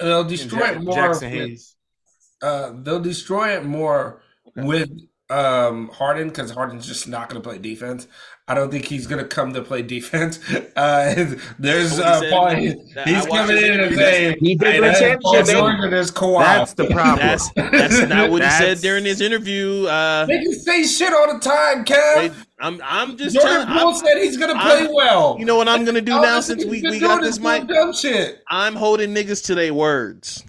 C: They'll destroy
D: Ja-
C: it more.
D: Jaxson
C: with-
D: Hayes.
C: uh, they'll destroy it more with um Harden because Harden's just not going to play defense. I don't think he's going to come to play *laughs* defense. Uh, there's
B: What he
C: uh, Paul,
B: that-
C: he's coming in and saying,
E: He did
C: "Hey,
E: win championship,
C: Paul
E: baby."
C: George and there's Kawhi."
D: That's the problem.
B: That's that's not what he said during his interview. Uh,
C: they can say shit all the time,
B: they- I'm I'm just
C: Jordan
B: telling.
C: Poole
B: I'm-
C: said he's going to play
B: I'm-
C: well.
B: You know what I'm gonna do
C: All
B: now since we, we got this mic?
C: Dumb shit.
B: I'm holding niggas to their words.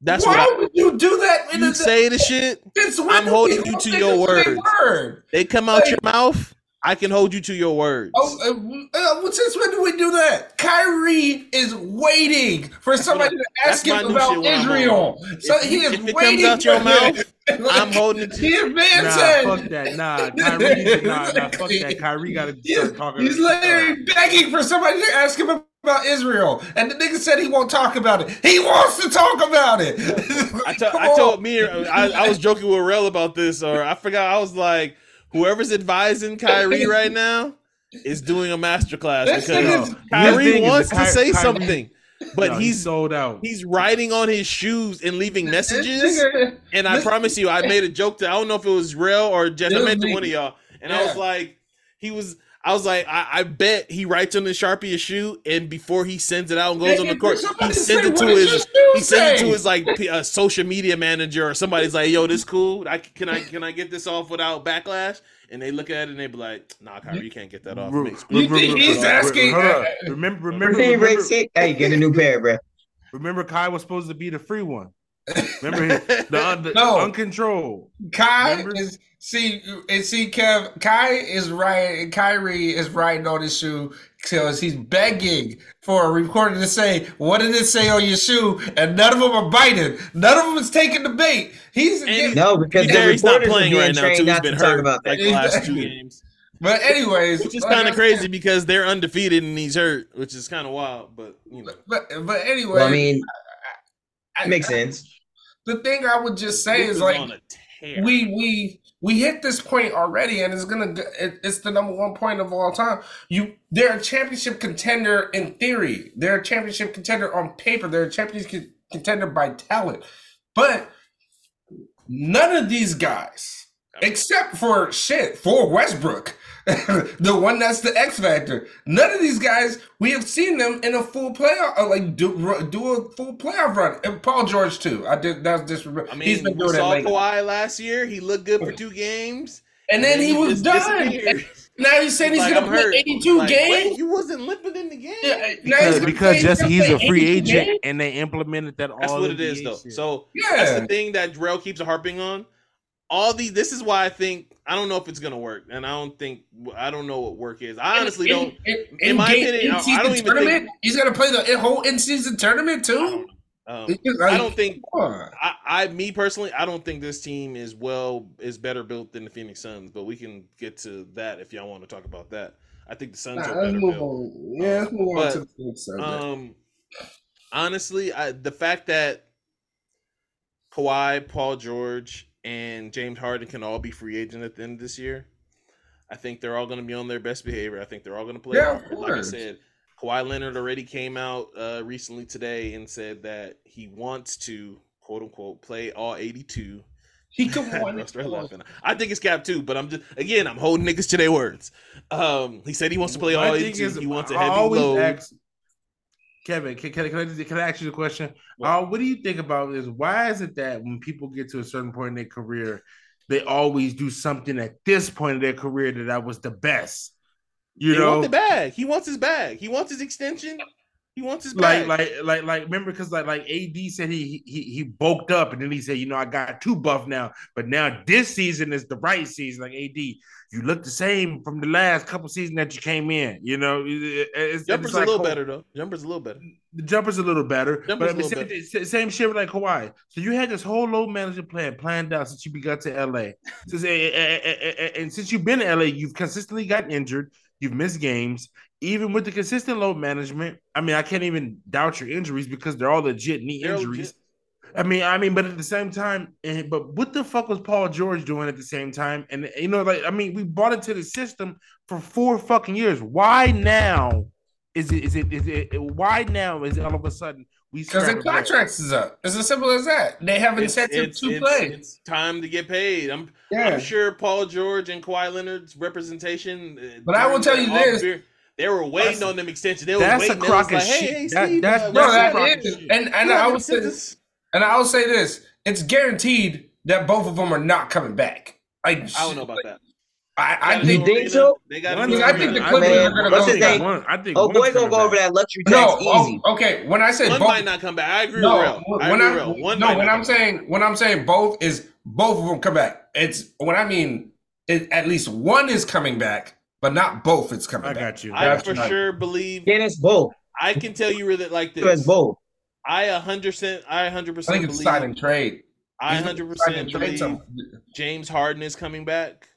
B: That's
C: Why
B: what I,
C: would you do that? in
B: you
C: the-
B: say the shit.
C: Since when
B: I'm holding you to your
C: their
B: word.
C: word?
B: They come out
C: Hey.
B: your mouth. I can hold you to your words.
C: Oh, uh, uh, since when do we do that? Kyrie is waiting for somebody to ask him about
B: shit when I'm
C: Israel. So
B: If
C: he is
B: if it
C: waiting
B: comes out your
C: for
B: mouth,
C: that.
B: I'm holding it to
C: His man
D: Nah,
C: said,
D: fuck that. Nah, Kyrie, nah, nah, fuck that. Kyrie got to
C: He's,
D: start talking.
C: he's literally begging for somebody to ask him about Israel, and the nigga said he won't talk about it. He wants to talk about it. *laughs*
B: I, *laughs* to-
C: Come
B: I told me, I, I was joking with Rell about this, or I forgot. I was like, whoever's advising Kyrie *laughs* right now is doing a masterclass
C: This
B: because
C: nigga's-
B: Kyrie
D: thing is
B: wants to
D: Ky-
B: say
D: Kyrie-
B: something, but
D: No,
B: he's
D: sold out.
B: he's riding on his shoes and leaving messages.
C: nigga-
B: And I
C: this-
B: promise you, I made a joke to I don't know if it was real or just I
C: It
B: meant to one of y'all. And I was like, he was. I was like, I, I bet he writes on the sharpie a shoe, and before he sends it out and goes on the court,
C: somebody
B: he
C: say,
B: sends it to his he sends it to his like p- uh, social media manager or somebody's like, "Yo, this cool? I can I can I get this off without backlash?" And they look at it and they be like, "Nah, Kyrie, you can't get that off." It makes-
C: You think he's asking-
D: Hold up. Remember, remember,
E: Hey,
D: remember,
E: hey, get a new pair, bro.
D: remember, Kai was supposed to be the free one. Remember him, the, *laughs* the
C: No.
D: uncontrolled.
C: Kai
D: Remember?
C: is see and see Kev. Kai is right. Kyrie is riding on his shoe because he's begging for a reporter to say, "What did it say on your shoe?" And none of them are biting. None of them is taking the bait. He's
B: And-
E: No, because
B: Be
E: the
B: fair, he's not playing
E: being
B: right now too. He's
E: not
B: been
E: to
B: hurt
E: about that.
B: like the last two *laughs* games,
C: but anyways,
B: which is kind
C: I
B: of crazy
C: said-
B: because they're undefeated and he's hurt, which is kind of wild. But you know,
C: But but anyway,
E: Well, I mean,
C: I-
E: makes sense.
C: The thing I would just say
B: Luka
C: is like
B: on a tear.
C: we we we hit this point already and it's gonna it, it's the number one point of all time. You they're a championship contender in theory. They're a championship contender on paper. They're a championship contender by talent. But none of these guys except for shit for westbrook *laughs* the one that's the X factor. None of these guys we have seen them in a full playoff, uh, like do do a full playoff run. And Paul George too. I did that's disrespect.
B: I
C: He's
B: mean,
C: been
B: we
C: doing
B: saw
C: that lately.
B: Kawhi last year. He looked good for two games,
C: And then he was done. *laughs* Now he's saying he's
B: Like,
C: gonna
B: I'm
C: play
B: hurt.
C: 82
B: Like,
C: games.
B: wait, you wasn't limping in the game.
C: Yeah,
D: Because,
C: gonna
D: because
C: play-
D: just
C: he's
D: he's a free agent
C: games?
D: and they implemented that
B: That's
D: all
B: what it is,
D: NBA
B: though.
D: shit.
B: So that's
C: Yeah.
B: the thing that Drell keeps harping on. All these. This is why I think I don't know if it's gonna work, and I don't think I don't know what work is. I honestly
C: in,
B: don't.
C: In,
B: in
C: in
B: my
C: game-
B: opinion, I- I don't even
C: tournament,
B: think-
C: he's gonna play the whole in season tournament too.
B: Um,
C: just
B: I don't think. I, I me personally, I don't think this team is well is better built than the Phoenix Suns, but we can get to that if y'all want to talk about that. I think the Suns
C: Nah,
B: are better built.
C: on. Yeah, move on to the Suns.
B: Um, honestly, I the fact that Kawhi, Paul George, and James Harden can all be free agent at the end of this year, I think they're all going to be on their best behavior. I think they're all going to play.
C: Yeah, of.
B: Like I
C: course.
B: said, Kawhi Leonard already came out uh, recently today and said that he wants to quote unquote play all 82
C: he come on. *laughs*
B: Bro, start laughing. I think it's cap too, but I'm just again I'm holding niggas to their words. Um, he said he wants to play all
D: My thing
B: 82.
D: is,
B: He wants a
D: I
B: heavy
D: always
B: load.
D: ask- Kevin, can, can, can, I, can I ask you a question?
B: What?
D: Uh, what do you think about this? Why is it that when people get to a certain point in their career, they always do something at this point in their career that I was the best? You
B: he
D: know,
B: wants the bag. He wants his bag. He wants his extension. He wants his
D: like
B: bag.
D: like like like remember because like like AD said he he he bulked up and then he said you know I got too buff now. But now this season is the right season. Like AD you look the same from the last couple seasons that you came in you know? It's,
B: Jumper's
D: it's
B: a little
D: Ka-
B: better though. Jumper's a little better.
D: the jumper's a little better
B: Jumper's
D: but I
B: a
D: mean,
B: little
D: same, same shit with like Kawhi. So you had this whole load management plan planned out since you got to LA *laughs* since, eh, eh, eh, and since you've been in LA you've consistently gotten injured. You've missed games even with the consistent load management, I mean, I can't even doubt your injuries because they're all legit knee
B: They're
D: injuries.
B: legit.
D: I mean, I mean, but at the same time, and, but what the fuck was Paul George doing at the same time? And you know, like, I mean, we bought it to the system for four fucking years. Why now? Is it? Is it? Is it? Why now? Is it all of a sudden we
C: Because the
D: scrap it back?
C: contracts is up. It's as simple as that. They have
B: It's,
C: incentive
B: it's,
C: to
B: it's,
C: play.
B: it's time to get paid. I'm
C: yeah.
B: I'm sure Paul George and Kawhi Leonard's representation. uh,
C: But I will tell you this.
B: year, They were waiting
D: That's-
B: on them extensions. They were
D: that's a
B: waiting. They
D: crock
B: like,
D: of
B: hey,
D: shit.
B: hey,
D: That-
B: Steve,
D: that's-
B: uh,
C: No,
B: what's
D: that's
B: up?
C: that is, and and
B: You
C: I
B: have
C: will say,
B: incentives?
C: and I will say this: it's guaranteed that both of them are not coming back. Like
B: I don't know about that.
C: I, I
B: They
C: think
E: think so?
B: They got
D: One
C: I think the Clippers
D: back.
E: Man,
C: are gonna go
E: his
D: One- I think
E: Oh,
D: one's
E: boy, gonna
D: coming
E: go over that luxury
C: no.
E: tax easy.
C: oh, okay, when I say
B: One
C: both,
B: might not come back. I agree
C: no.
B: with Rell. I
C: When
B: agree
C: I'm
B: Rell.
C: No, when I'm
B: come back.
C: saying when I'm saying both is both of them come back. It's when I mean it, at least one is coming back, but not both. It's coming
D: I
C: back.
D: got you.
B: I
C: That's
B: for
C: right.
B: sure believe.
E: Dennis both.
B: I can tell you really like
E: Dennis
B: this.
E: both.
B: I a hundred percent. I a hundred
C: I
B: percent
C: think it's
B: believe.
C: sign and trade.
B: I hundred percent believe
C: some-
B: James Harden is coming back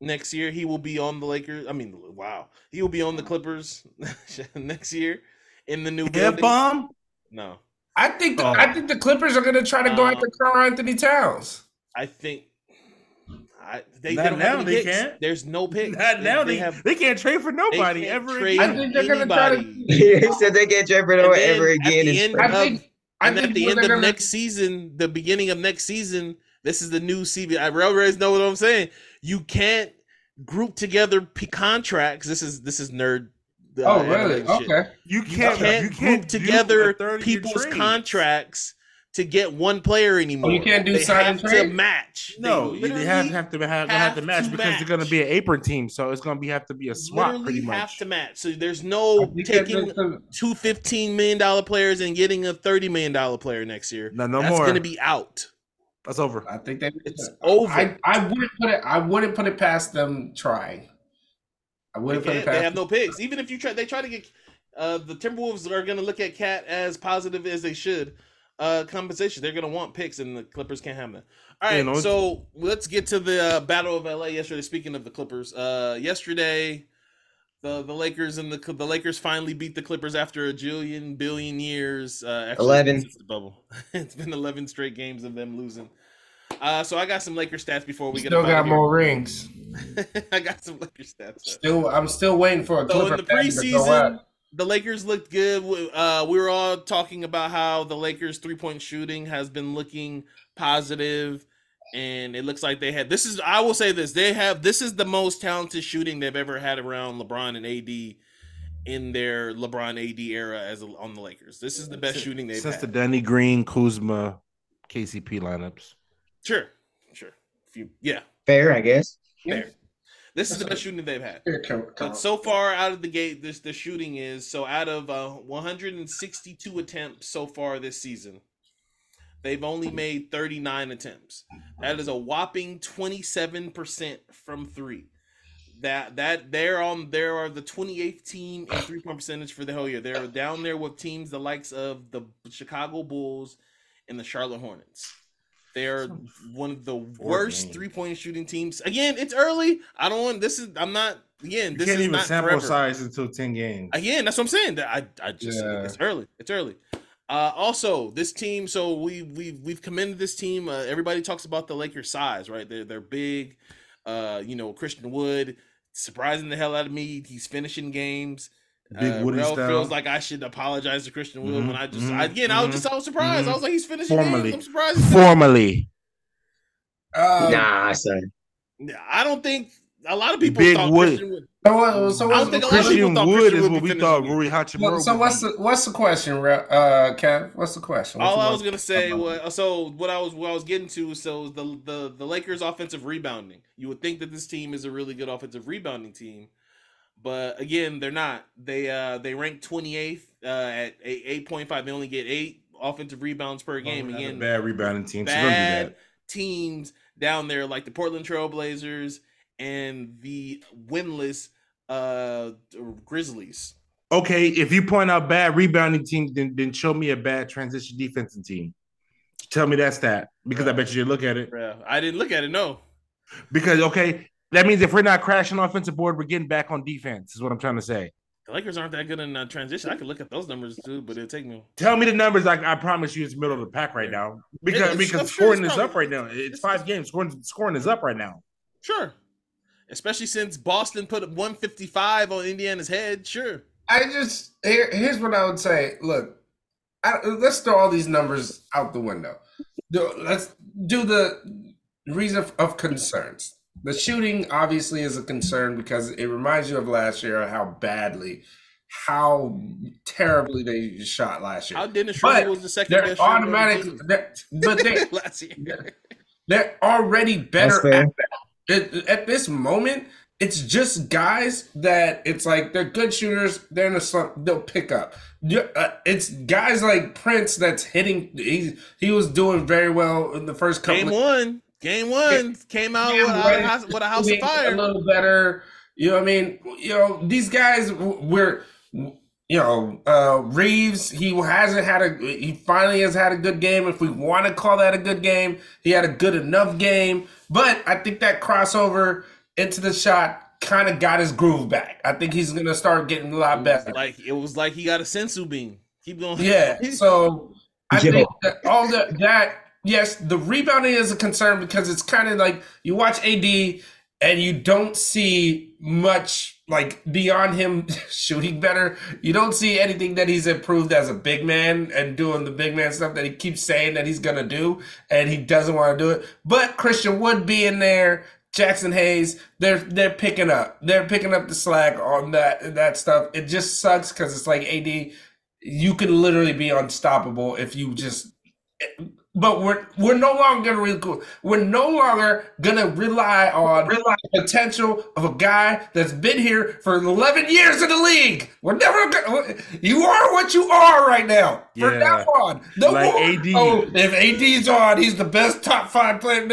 B: next year. He will be on the Lakers. I mean, wow, he will be on the Clippers *laughs* next year in the new
D: Hip
B: building.
D: bomb.
B: No,
C: I think the,
D: Oh.
C: I think the Clippers are going to try to go
B: Um,
C: after Karl-Anthony Towns.
B: I think. I, they,
D: Not
B: they don't
D: now, they
B: picks.
D: can't.
B: There's no pick.
D: Not now. They,
B: have.
D: they can't trade for nobody
B: can't
D: ever
B: trade
D: again.
C: I think they're gonna try to-
B: anybody.
E: he said they can't trade for
B: And
E: no
B: then
E: ever
B: at
E: again.
B: the end of-
C: I think. I
B: and
C: think
B: at the end
C: they're
B: of
C: gonna-
B: next season, the beginning of next season, this is the new CB. I Railroads know what I'm saying. You can't group together p- contracts. This is this is nerd. uh,
C: Oh, really? Okay.
D: You
B: You
D: can't,
B: can't,
D: you
B: group
D: can't do
B: together people's
D: trade.
B: contracts to get one player anymore.
C: Oh, you can't do
B: they
C: sign
B: have
C: and
B: to match.
D: No,
B: they
D: they have, have to have, gonna have to match
B: to
D: because they're gonna be an apron team, so it's gonna be have to be a swap
B: literally
D: pretty
B: have to match. So there's no
C: think
B: taking
C: there's-
B: two $15 million players and getting a $30 million player next year.
D: No, no
B: That's
D: more.
B: going to be out.
D: That's over.
C: I think they.
B: It's over.
C: I, I wouldn't put it. I wouldn't put it past them trying. I wouldn't put it past.
B: they have no picks. Even if you try, they try to get uh, the Timberwolves are going to look at KAT as positive as they should. Uh, compensation. They're going to want picks, and the Clippers can't have that. All right,
D: You know,
B: so let's get to the uh, Battle of LA yesterday. Speaking of the Clippers, uh, yesterday the the Lakers and the the Lakers finally beat the Clippers after a jillion billion years. Uh, actually,
E: 11.
B: since the bubble. *laughs* it's been eleven straight games of them losing. Uh, so I got some Lakers stats before we get
C: Still got
B: outta here.
C: more rings. *laughs*
B: I got some Lakers stats.
C: Still, I'm still waiting for a
B: So in the
C: fan to go
B: preseason,
C: out.
B: The Lakers looked good. We- Uh, we were all talking about how the Lakers three point shooting has been looking positive, and it looks like they had. This is I will say this: they have this is the most talented shooting they've ever had around LeBron and AD in their LeBron AD era as a, on the Lakers. This is the best
D: Since-
B: shooting they've
D: since
B: had.
D: the Danny Green, Kuzma, KCP lineups.
B: sure, sure. If you, yeah,
E: Fair, I guess.
B: fair. This is the best shooting they've had.
C: Here, come- come
B: But so far out of the gate, this the shooting is so out of uh, 162 attempts so far this season, they've only made 39 attempts. That is a whopping 27% from three. that that they're on there are the 28th team in three point percentage for the whole year. They're down there with teams the likes of the Chicago Bulls and the Charlotte Hornets. They're one of the worst three point shooting teams. Again, it's early. I don't want this is I'm not again,
D: You
B: this
D: can't
B: is
D: even
B: not
D: sample
B: forever.
D: size until ten games.
B: Again, that's what I'm saying. That I, I just
C: Yeah.
B: it's early. It's early. Uh, also, this team. So we we we've commended this team. Uh, everybody talks about the Lakers' size, right? They're they're big. Uh, you know, Christian Wood surprising the hell out of me. He's finishing games.
D: Big
B: uh,
D: Woody
B: Rell
D: style.
B: feels like I should apologize to Christian Wood
D: Mhm,
B: when I just
D: mhm,
B: I, again I was
D: mhm,
B: just I was surprised. I was like he's finishing
D: Formally.
B: games. I'm surprised.
D: Formally,
C: Um,
E: Nah, son.
B: I don't think a lot of people
D: Big
B: thought
D: Wood.
B: Christian Wood.
C: So, so
B: I don't
C: what's,
B: think a lot of people
D: Christian
B: thought
D: Wood
B: Christian
D: is
B: would
D: what
B: be
D: we thought
B: finishing
D: Rui Hachimura.
C: so
D: would
C: what's
D: be.
C: the what's the question, Re- uh, Kev? What's the question? What
B: All
C: you
B: I was gonna say was so what I was what I was getting to so the the the Lakers offensive rebounding. You would think that this team is a really good offensive rebounding team, but again, they're not. They uh they rank 28th uh, at eight point five. They only get eight offensive rebounds per game.
D: Oh,
B: Again,
D: bad rebounding team. So don't do
B: bad
D: that.
B: teams down there like the Portland Trailblazers and the winless uh Grizzlies.
D: Okay, if you point out bad rebounding teams, then, then show me a bad transition defensive team. Tell me that's that because I bet you did look at it.
B: Yeah, I didn't look at it. No,
D: Because okay, that means if we're not crashing offensive board, we're getting back on defense. Is what I'm trying to say.
B: the Lakers aren't that good in uh, transition. I could look at those numbers too, but it'll take me.
D: Tell me the numbers. I, I promise you, it's middle of the pack right now because
B: It's- I'm
D: because
B: sure
D: scoring
B: it's
D: is up right now. It's
B: it's-
D: five games. Scoring scoring is up right now.
B: Sure. Especially since Boston put 155 on Indiana's head. Sure.
C: I just here, here's what I would say. Look, I, let's throw all these numbers out the window. Do- Let's do the reason of concerns. The shooting obviously is a concern because it reminds you of last year how badly, how terribly they shot last year.
B: How Dennis
C: But
B: Schroeder was the second
C: They're
B: best shooter on the
C: automatic,
B: team
C: they're- but they *laughs*
B: last year.
C: they're already better at that. At, at this moment, it's just guys that it's like they're good shooters. They're in a slump. They'll pick up. Uh, It's guys like Prince that's hitting. He he was doing very well in the first couple.
B: Game
C: of
B: one. Game one came out
C: Yeah,
B: with, a,
C: right.
B: house- with a house of
C: fire. A little better. You know what I mean? You know these guys. were, you know uh Reaves. He hasn't had a. He finally has had a good game. If we want to call that a good game, he had a good enough game. But I think that crossover into the shot kind of got his groove back. I think he's gonna start getting a lot better.
B: like it was like he got a senzu bean. Keep going.
C: Yeah. So *laughs* I
E: Yo.
C: think that all that that yes, the rebounding is a concern because it's kind of like you watch AD and you don't see much like beyond him *laughs* shooting better. You don't see anything that he's improved as a big man and doing the big man stuff that he keeps saying that he's gonna do, and he doesn't want to do it. But Christian Wood being there. Jaxson Hayes, they're they're picking up. They're picking up the slack on that that stuff. It just sucks because it's like AD, you can literally be unstoppable if you just but we're we're no longer gonna re- we're no longer gonna rely on the potential of a guy that's been here for 11 years in the league. We're never gonna. You are what you are right now. From
D: Yeah.
C: now on, no
D: Like
C: more.
D: AD.
C: Oh, if AD's on, he's the best top five player.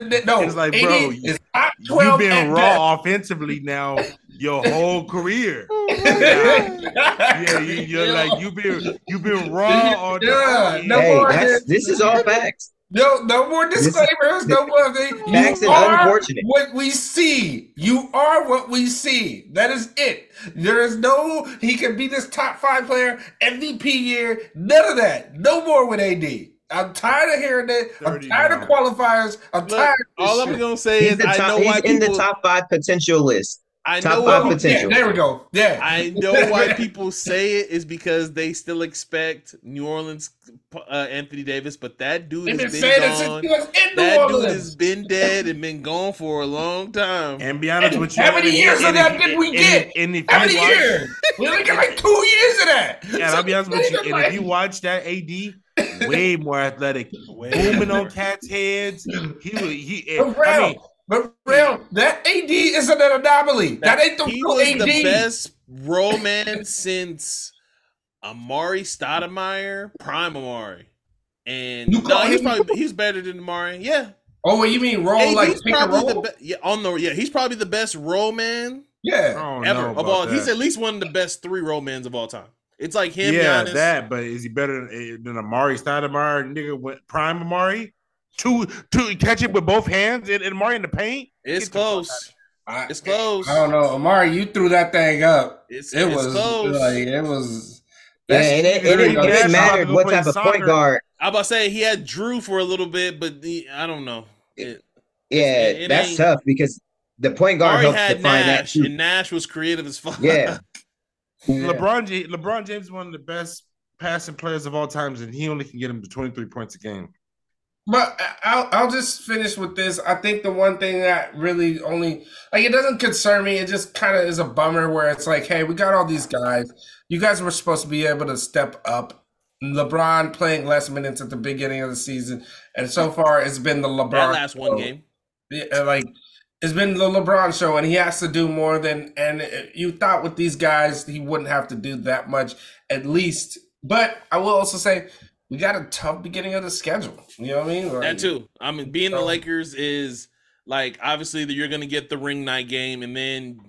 C: No, *laughs*
D: It's like,
C: AD
D: bro,
C: is
D: You've been
C: at
D: raw offensively now your whole career. *laughs*
C: Oh,
D: yeah, you, you're like you've been you've been *laughs* raw all
C: Yeah, no
E: Hey,
C: more
E: that's this is all facts.
C: No, no more
E: This-
C: disclaimers. no more. They,
E: Facts
C: you
E: and
C: are
E: unfortunate.
C: what we see. You are what we see. That is it. There is no. He can be this top five player, MVP year. None of that. No more with AD. I'm tired of hearing that. I'm tired of qualifiers. I'm
B: Look,
C: tired. Of this
B: all I'm gonna say
E: He's,
B: is
E: the
B: I
E: top,
B: know why
E: he's in the top five potential list.
B: I
E: top
B: know
E: five
B: why.
E: potential.
C: Yeah, there we go. Yeah.
B: I know *laughs* why people say it is because they still expect New Orleans uh, Anthony Davis, but that dude
C: They've
B: has
C: been
B: been
C: since
B: gone.
C: he was in New
B: That dude has been dead and been gone for a long time.
D: And be honest
C: And
D: with you,
C: how many years of
D: and
C: that
D: if-
C: did we
D: and-
C: get?
D: And if
C: How many
D: watch-
C: years? We only got like two years of that.
D: And I'll be honest with you, and if you watch that AD, way more athletic, *laughs* booming on cats' heads. He was he. *laughs*
C: But
D: I
C: real,
D: mean,
C: but real, that AD isn't an anomaly. That, ain't the
B: he
C: real
B: was
C: AD.
B: the best role man since Amar'e Stoudemire, prime Amar'e. And
C: You
B: no, he's probably he's better than Amar'e. Yeah.
C: Oh, what you mean roll like
B: AD's
C: pick and
B: probably
C: roll?
B: the be- yeah on the yeah he's probably the best roll man
C: yeah.
B: ever of all.
D: that.
B: He's at least one of the best three roll mans of all time. It's like him,
D: yeah,
B: Giannis.
D: that. But is he better than, eh, than Amar'e Stoudemire, nigga? With prime Amar'e, two, two, catch it with both hands and, and Amar'e in the paint.
B: It's
D: Get
B: close.
C: I,
B: It's close.
C: I don't know, Amar'e. You threw that thing up.
B: It's,
C: It
B: it's
C: was
B: close.
C: like it was.
E: Yeah,
C: that's-
E: and it, it, didn't- it
D: Nash
E: didn't matter what
D: play
E: type of
D: soccer.
E: point guard.
B: I about to say he had Drew for a little bit, but the, I don't know. It,
E: Yeah,
B: it
E: that's tough because the point guard
B: Ari
E: helps
B: had
E: define that
B: Nash,
E: too.
B: and Nash was creative as fuck.
E: Yeah. *laughs* Yeah.
D: LeBron, LeBron James is one of the best passing players of all times, and he only can get him to twenty three points a game.
C: But I'll I'll just finish with this. I think the one thing that really only like it doesn't concern me. It just kind of is a bummer where it's like, hey, we got all these guys. You guys were supposed to be able to step up. LeBron playing less minutes at the beginning of the season, and so far it's been the LeBron.
B: that last one game.
C: Yeah, like it's been the LeBron show, and he has to do more than. And you thought with these guys he wouldn't have to do that much, at least. But I will also say we got a tough beginning of the schedule. You know what I mean? Like,
B: That too. I mean, being the Lakers is like obviously that you're gonna get the ring night game, and then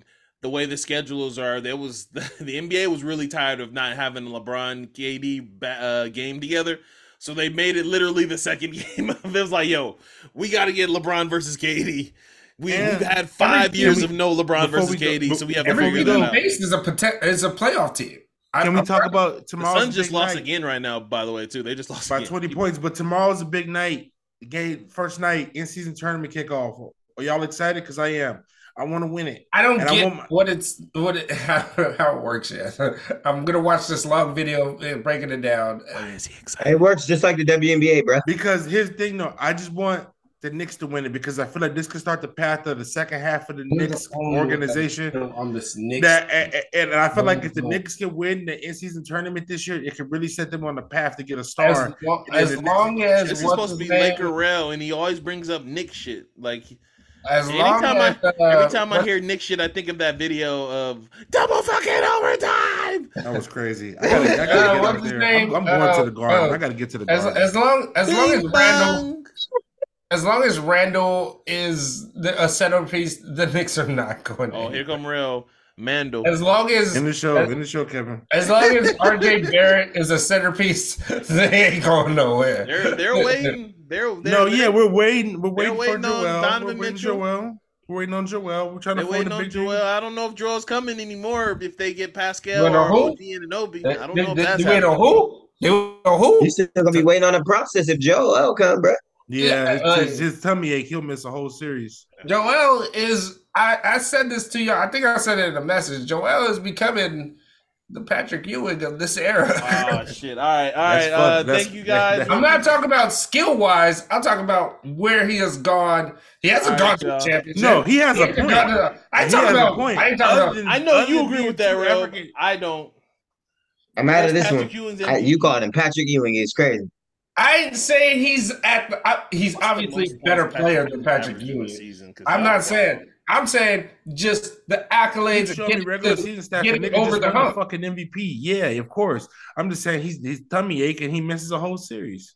B: the way the schedules are, there was *laughs* the, NBA was really tired of not having LeBron KD uh, game together. So they made it literally the second *laughs* game. of it was like, yo, we got to get LeBron versus KD. We,
D: And
B: we've had five
D: every-
B: years
D: we-
B: of no LeBron versus
D: we go-
B: KD, so we have to
D: every
B: figure
D: we
B: that
D: go
B: out.
C: Base is a poten- is a playoff team. I-
D: Can we
C: I'm
D: talk
C: proud-
D: about
B: The Suns just
D: big
B: lost
D: night?
B: again right now, by the way, too. They just lost
D: by
B: again.
D: 20 points. But tomorrow's a big night. Game first night in season tournament kickoff. Are y'all excited? Because I am. I want to win it.
C: I don't
D: And
C: get
D: want my-
C: what it's what it, *laughs* how, how it works yet. *laughs* I'm gonna watch this long video uh, breaking it down.
B: Why is he excited?
E: It works just like the WNBA, bro.
D: Because here's the thing, though. I just want the Knicks to win it because I feel like this could start the path of the second half of the Knicks organization.
C: on this Knicks.
D: That and, and I feel like if the
C: No.
D: Knicks can win the in-season tournament this year, it could really set them on the path to get a
C: as,
D: star.
C: long,
D: And
C: as
D: the
C: long as
B: This is supposed to be
C: name-
B: Laker Rell, and he always brings up Nick shit. Like
C: As long
B: anytime I
C: as uh,
B: every time I hear Nick shit, I think of that video of double fucking overtime.
D: That was crazy. I *laughs* gotta, I gotta
C: Uh,
D: get out
C: what's his
D: there.
C: name?
D: I'm, I'm going
C: Uh,
D: to the garden.
C: uh,
D: I gotta get to the garden.
C: as long as long as
B: Bing
C: Randle
B: bong.
C: As long as Randle is the, a centerpiece, the Knicks are not going.
B: Oh, here come real Mando.
C: As long as
D: in the show, in the show, Kevin.
C: as long as RJ Barrett is a centerpiece, *laughs* they ain't going nowhere.
B: They're they're *laughs* waiting. They're, they're
D: no,
B: they're-
D: yeah, we're waiting. We're waiting,
B: waiting
D: for
B: on
D: Joel.
B: Donovan
D: we're waiting
B: Mitchell.
D: Joel. We're waiting on Joel. We're trying
B: They're
D: to find the
B: on
D: big
B: Joel. I don't know if Joel's coming anymore. If they get Pascal
C: Wait,
B: or
C: who?
B: OG Anunoby,
C: They-
B: I don't know if
C: they-
B: that's
C: they wait on who? They wait on who?
E: You still gonna be waiting on the process if Joel come, bro.
D: Yeah,
C: Yeah,
D: his, his, his tummy ache. He'll miss a whole series.
C: Joel is. I, I said this to you. I think I said it in a message. Joel is becoming the Patrick Ewing of this era.
B: Oh *laughs* shit! All right, all
D: That's
B: right.
D: fuck-
B: Uh, thank you guys.
D: that-
C: I'm not talking about skill wise. I'm talking about where he has gone. He hasn't
B: All
C: gone
B: right,
C: to the championship.
D: No, he has
C: He
D: a
C: hasn't
D: point.
C: gone to- I ain't
D: He
C: talking about.
D: point.
C: I ain't talking
D: Other
C: about.
D: than-
B: I know you agree with that,
D: two
B: I don't.
E: I'm out of this one.
B: Patrick Ewing's
E: I, you called him Patrick Ewing. It's crazy.
C: I ain't saying he's at. The, I, he's
B: What's
C: obviously
B: most
C: a better player than Patrick
B: averaged in a
C: Ewing.
B: season? 'Cause
C: I'm
B: y'all-
C: not saying. I'm saying just the accolades.
D: Show me regular
C: to-
D: season stats.
C: getting
D: The
C: over the hump.
D: fucking MVP. Yeah, of course. I'm just saying he's his tummy ache and he misses a whole series.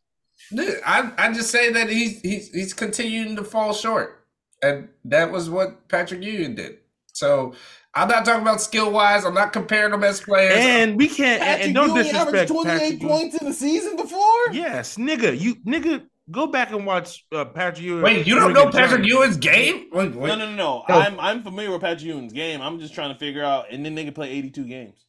C: I I just say that he's he's he's continuing to fall short, and that was what Patrick Ewing did. So I'm not talking about skill wise. I'm not comparing them as players.
D: And we can't and,
B: Patrick
D: and don't
B: Ewing
D: disrespect
B: averaged 28
D: Patrick Ewing.
B: points in the season before.
D: Yes, nigga, you nigga, go back and watch uh, Patrick Ewing.
C: wait, you don't know Patrick
D: Johnny.
C: Ewing's game? Wait, wait.
B: No, no, no, no.
E: No.
B: I'm I'm familiar with Patrick Ewing's game. I'm just trying to figure out. And then they could play 82 games.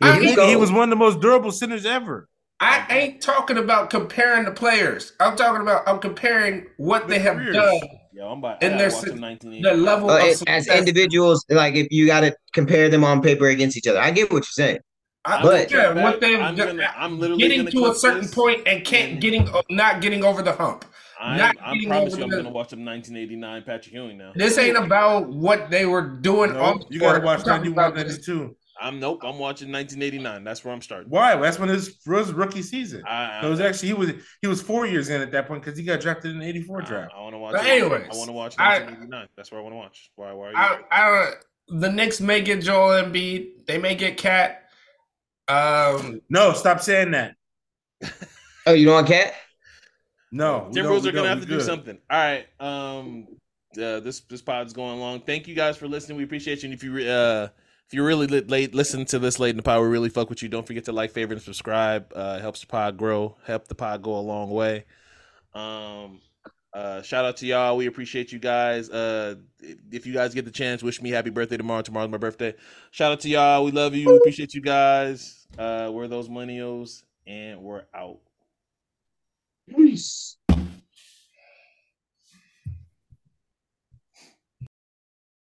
C: I
E: he
C: mean,
E: go-
D: He was one of the most durable centers ever.
C: I ain't talking about comparing the players. I'm talking about I'm comparing what they have
D: careers.
C: done,
B: Yo, I'm about.
C: And
B: I
C: their
B: gotta watch them
C: the level
E: Uh,
C: of
E: it- as individuals, like if you got to compare them on paper against each other, I get what you're saying.
C: I,
E: But-
C: yeah, what they've
B: I'm gonna- I'm literally
C: getting
B: gonna
C: a certain
B: this
C: point and can't
B: and-
C: getting not getting over the hump.
B: I'm,
C: not
B: I
C: getting
B: promise
C: over
B: you, I'm gonna watch them 1989 Patrick Ewing now.
C: This ain't about what they were doing
D: No, you gotta watch
C: I'm talking
D: 91,
C: about
D: 92.
B: I'm nope. I'm watching 1989. That's where I'm starting.
D: Why? That's when his first rookie season.
B: I,
D: So it was actually he was he was four years in at that point because he got drafted in the '84 draft.
B: I, want to watch.
C: But anyways,
B: I want to watch
C: I-
B: 1989. That's where I want to watch. Why? Why are you?
C: I, I don't. The Knicks may get Joel Embiid. They may get KAT. Um,
D: No, stop saying that. *laughs*
E: Oh, you don't want KAT?
D: No, we
B: Timberwolves are gonna have
D: We
B: to do something. All right. Um, uh, this this pod's going long. Thank you guys for listening. We appreciate you. And if you uh if you're really lit, late, listen to this late in the pod. We really fuck with you. Don't forget to like, favorite, and subscribe. Uh, helps the pod grow. Help the pod go a long way. Um. Uh, shout out to y'all. We appreciate you guys. Uh, if you guys get the chance, wish me happy birthday tomorrow. Tomorrow's my birthday. Shout out to y'all. We love you. We appreciate you guys. Uh, we're those moneyos, and we're out.
E: Peace.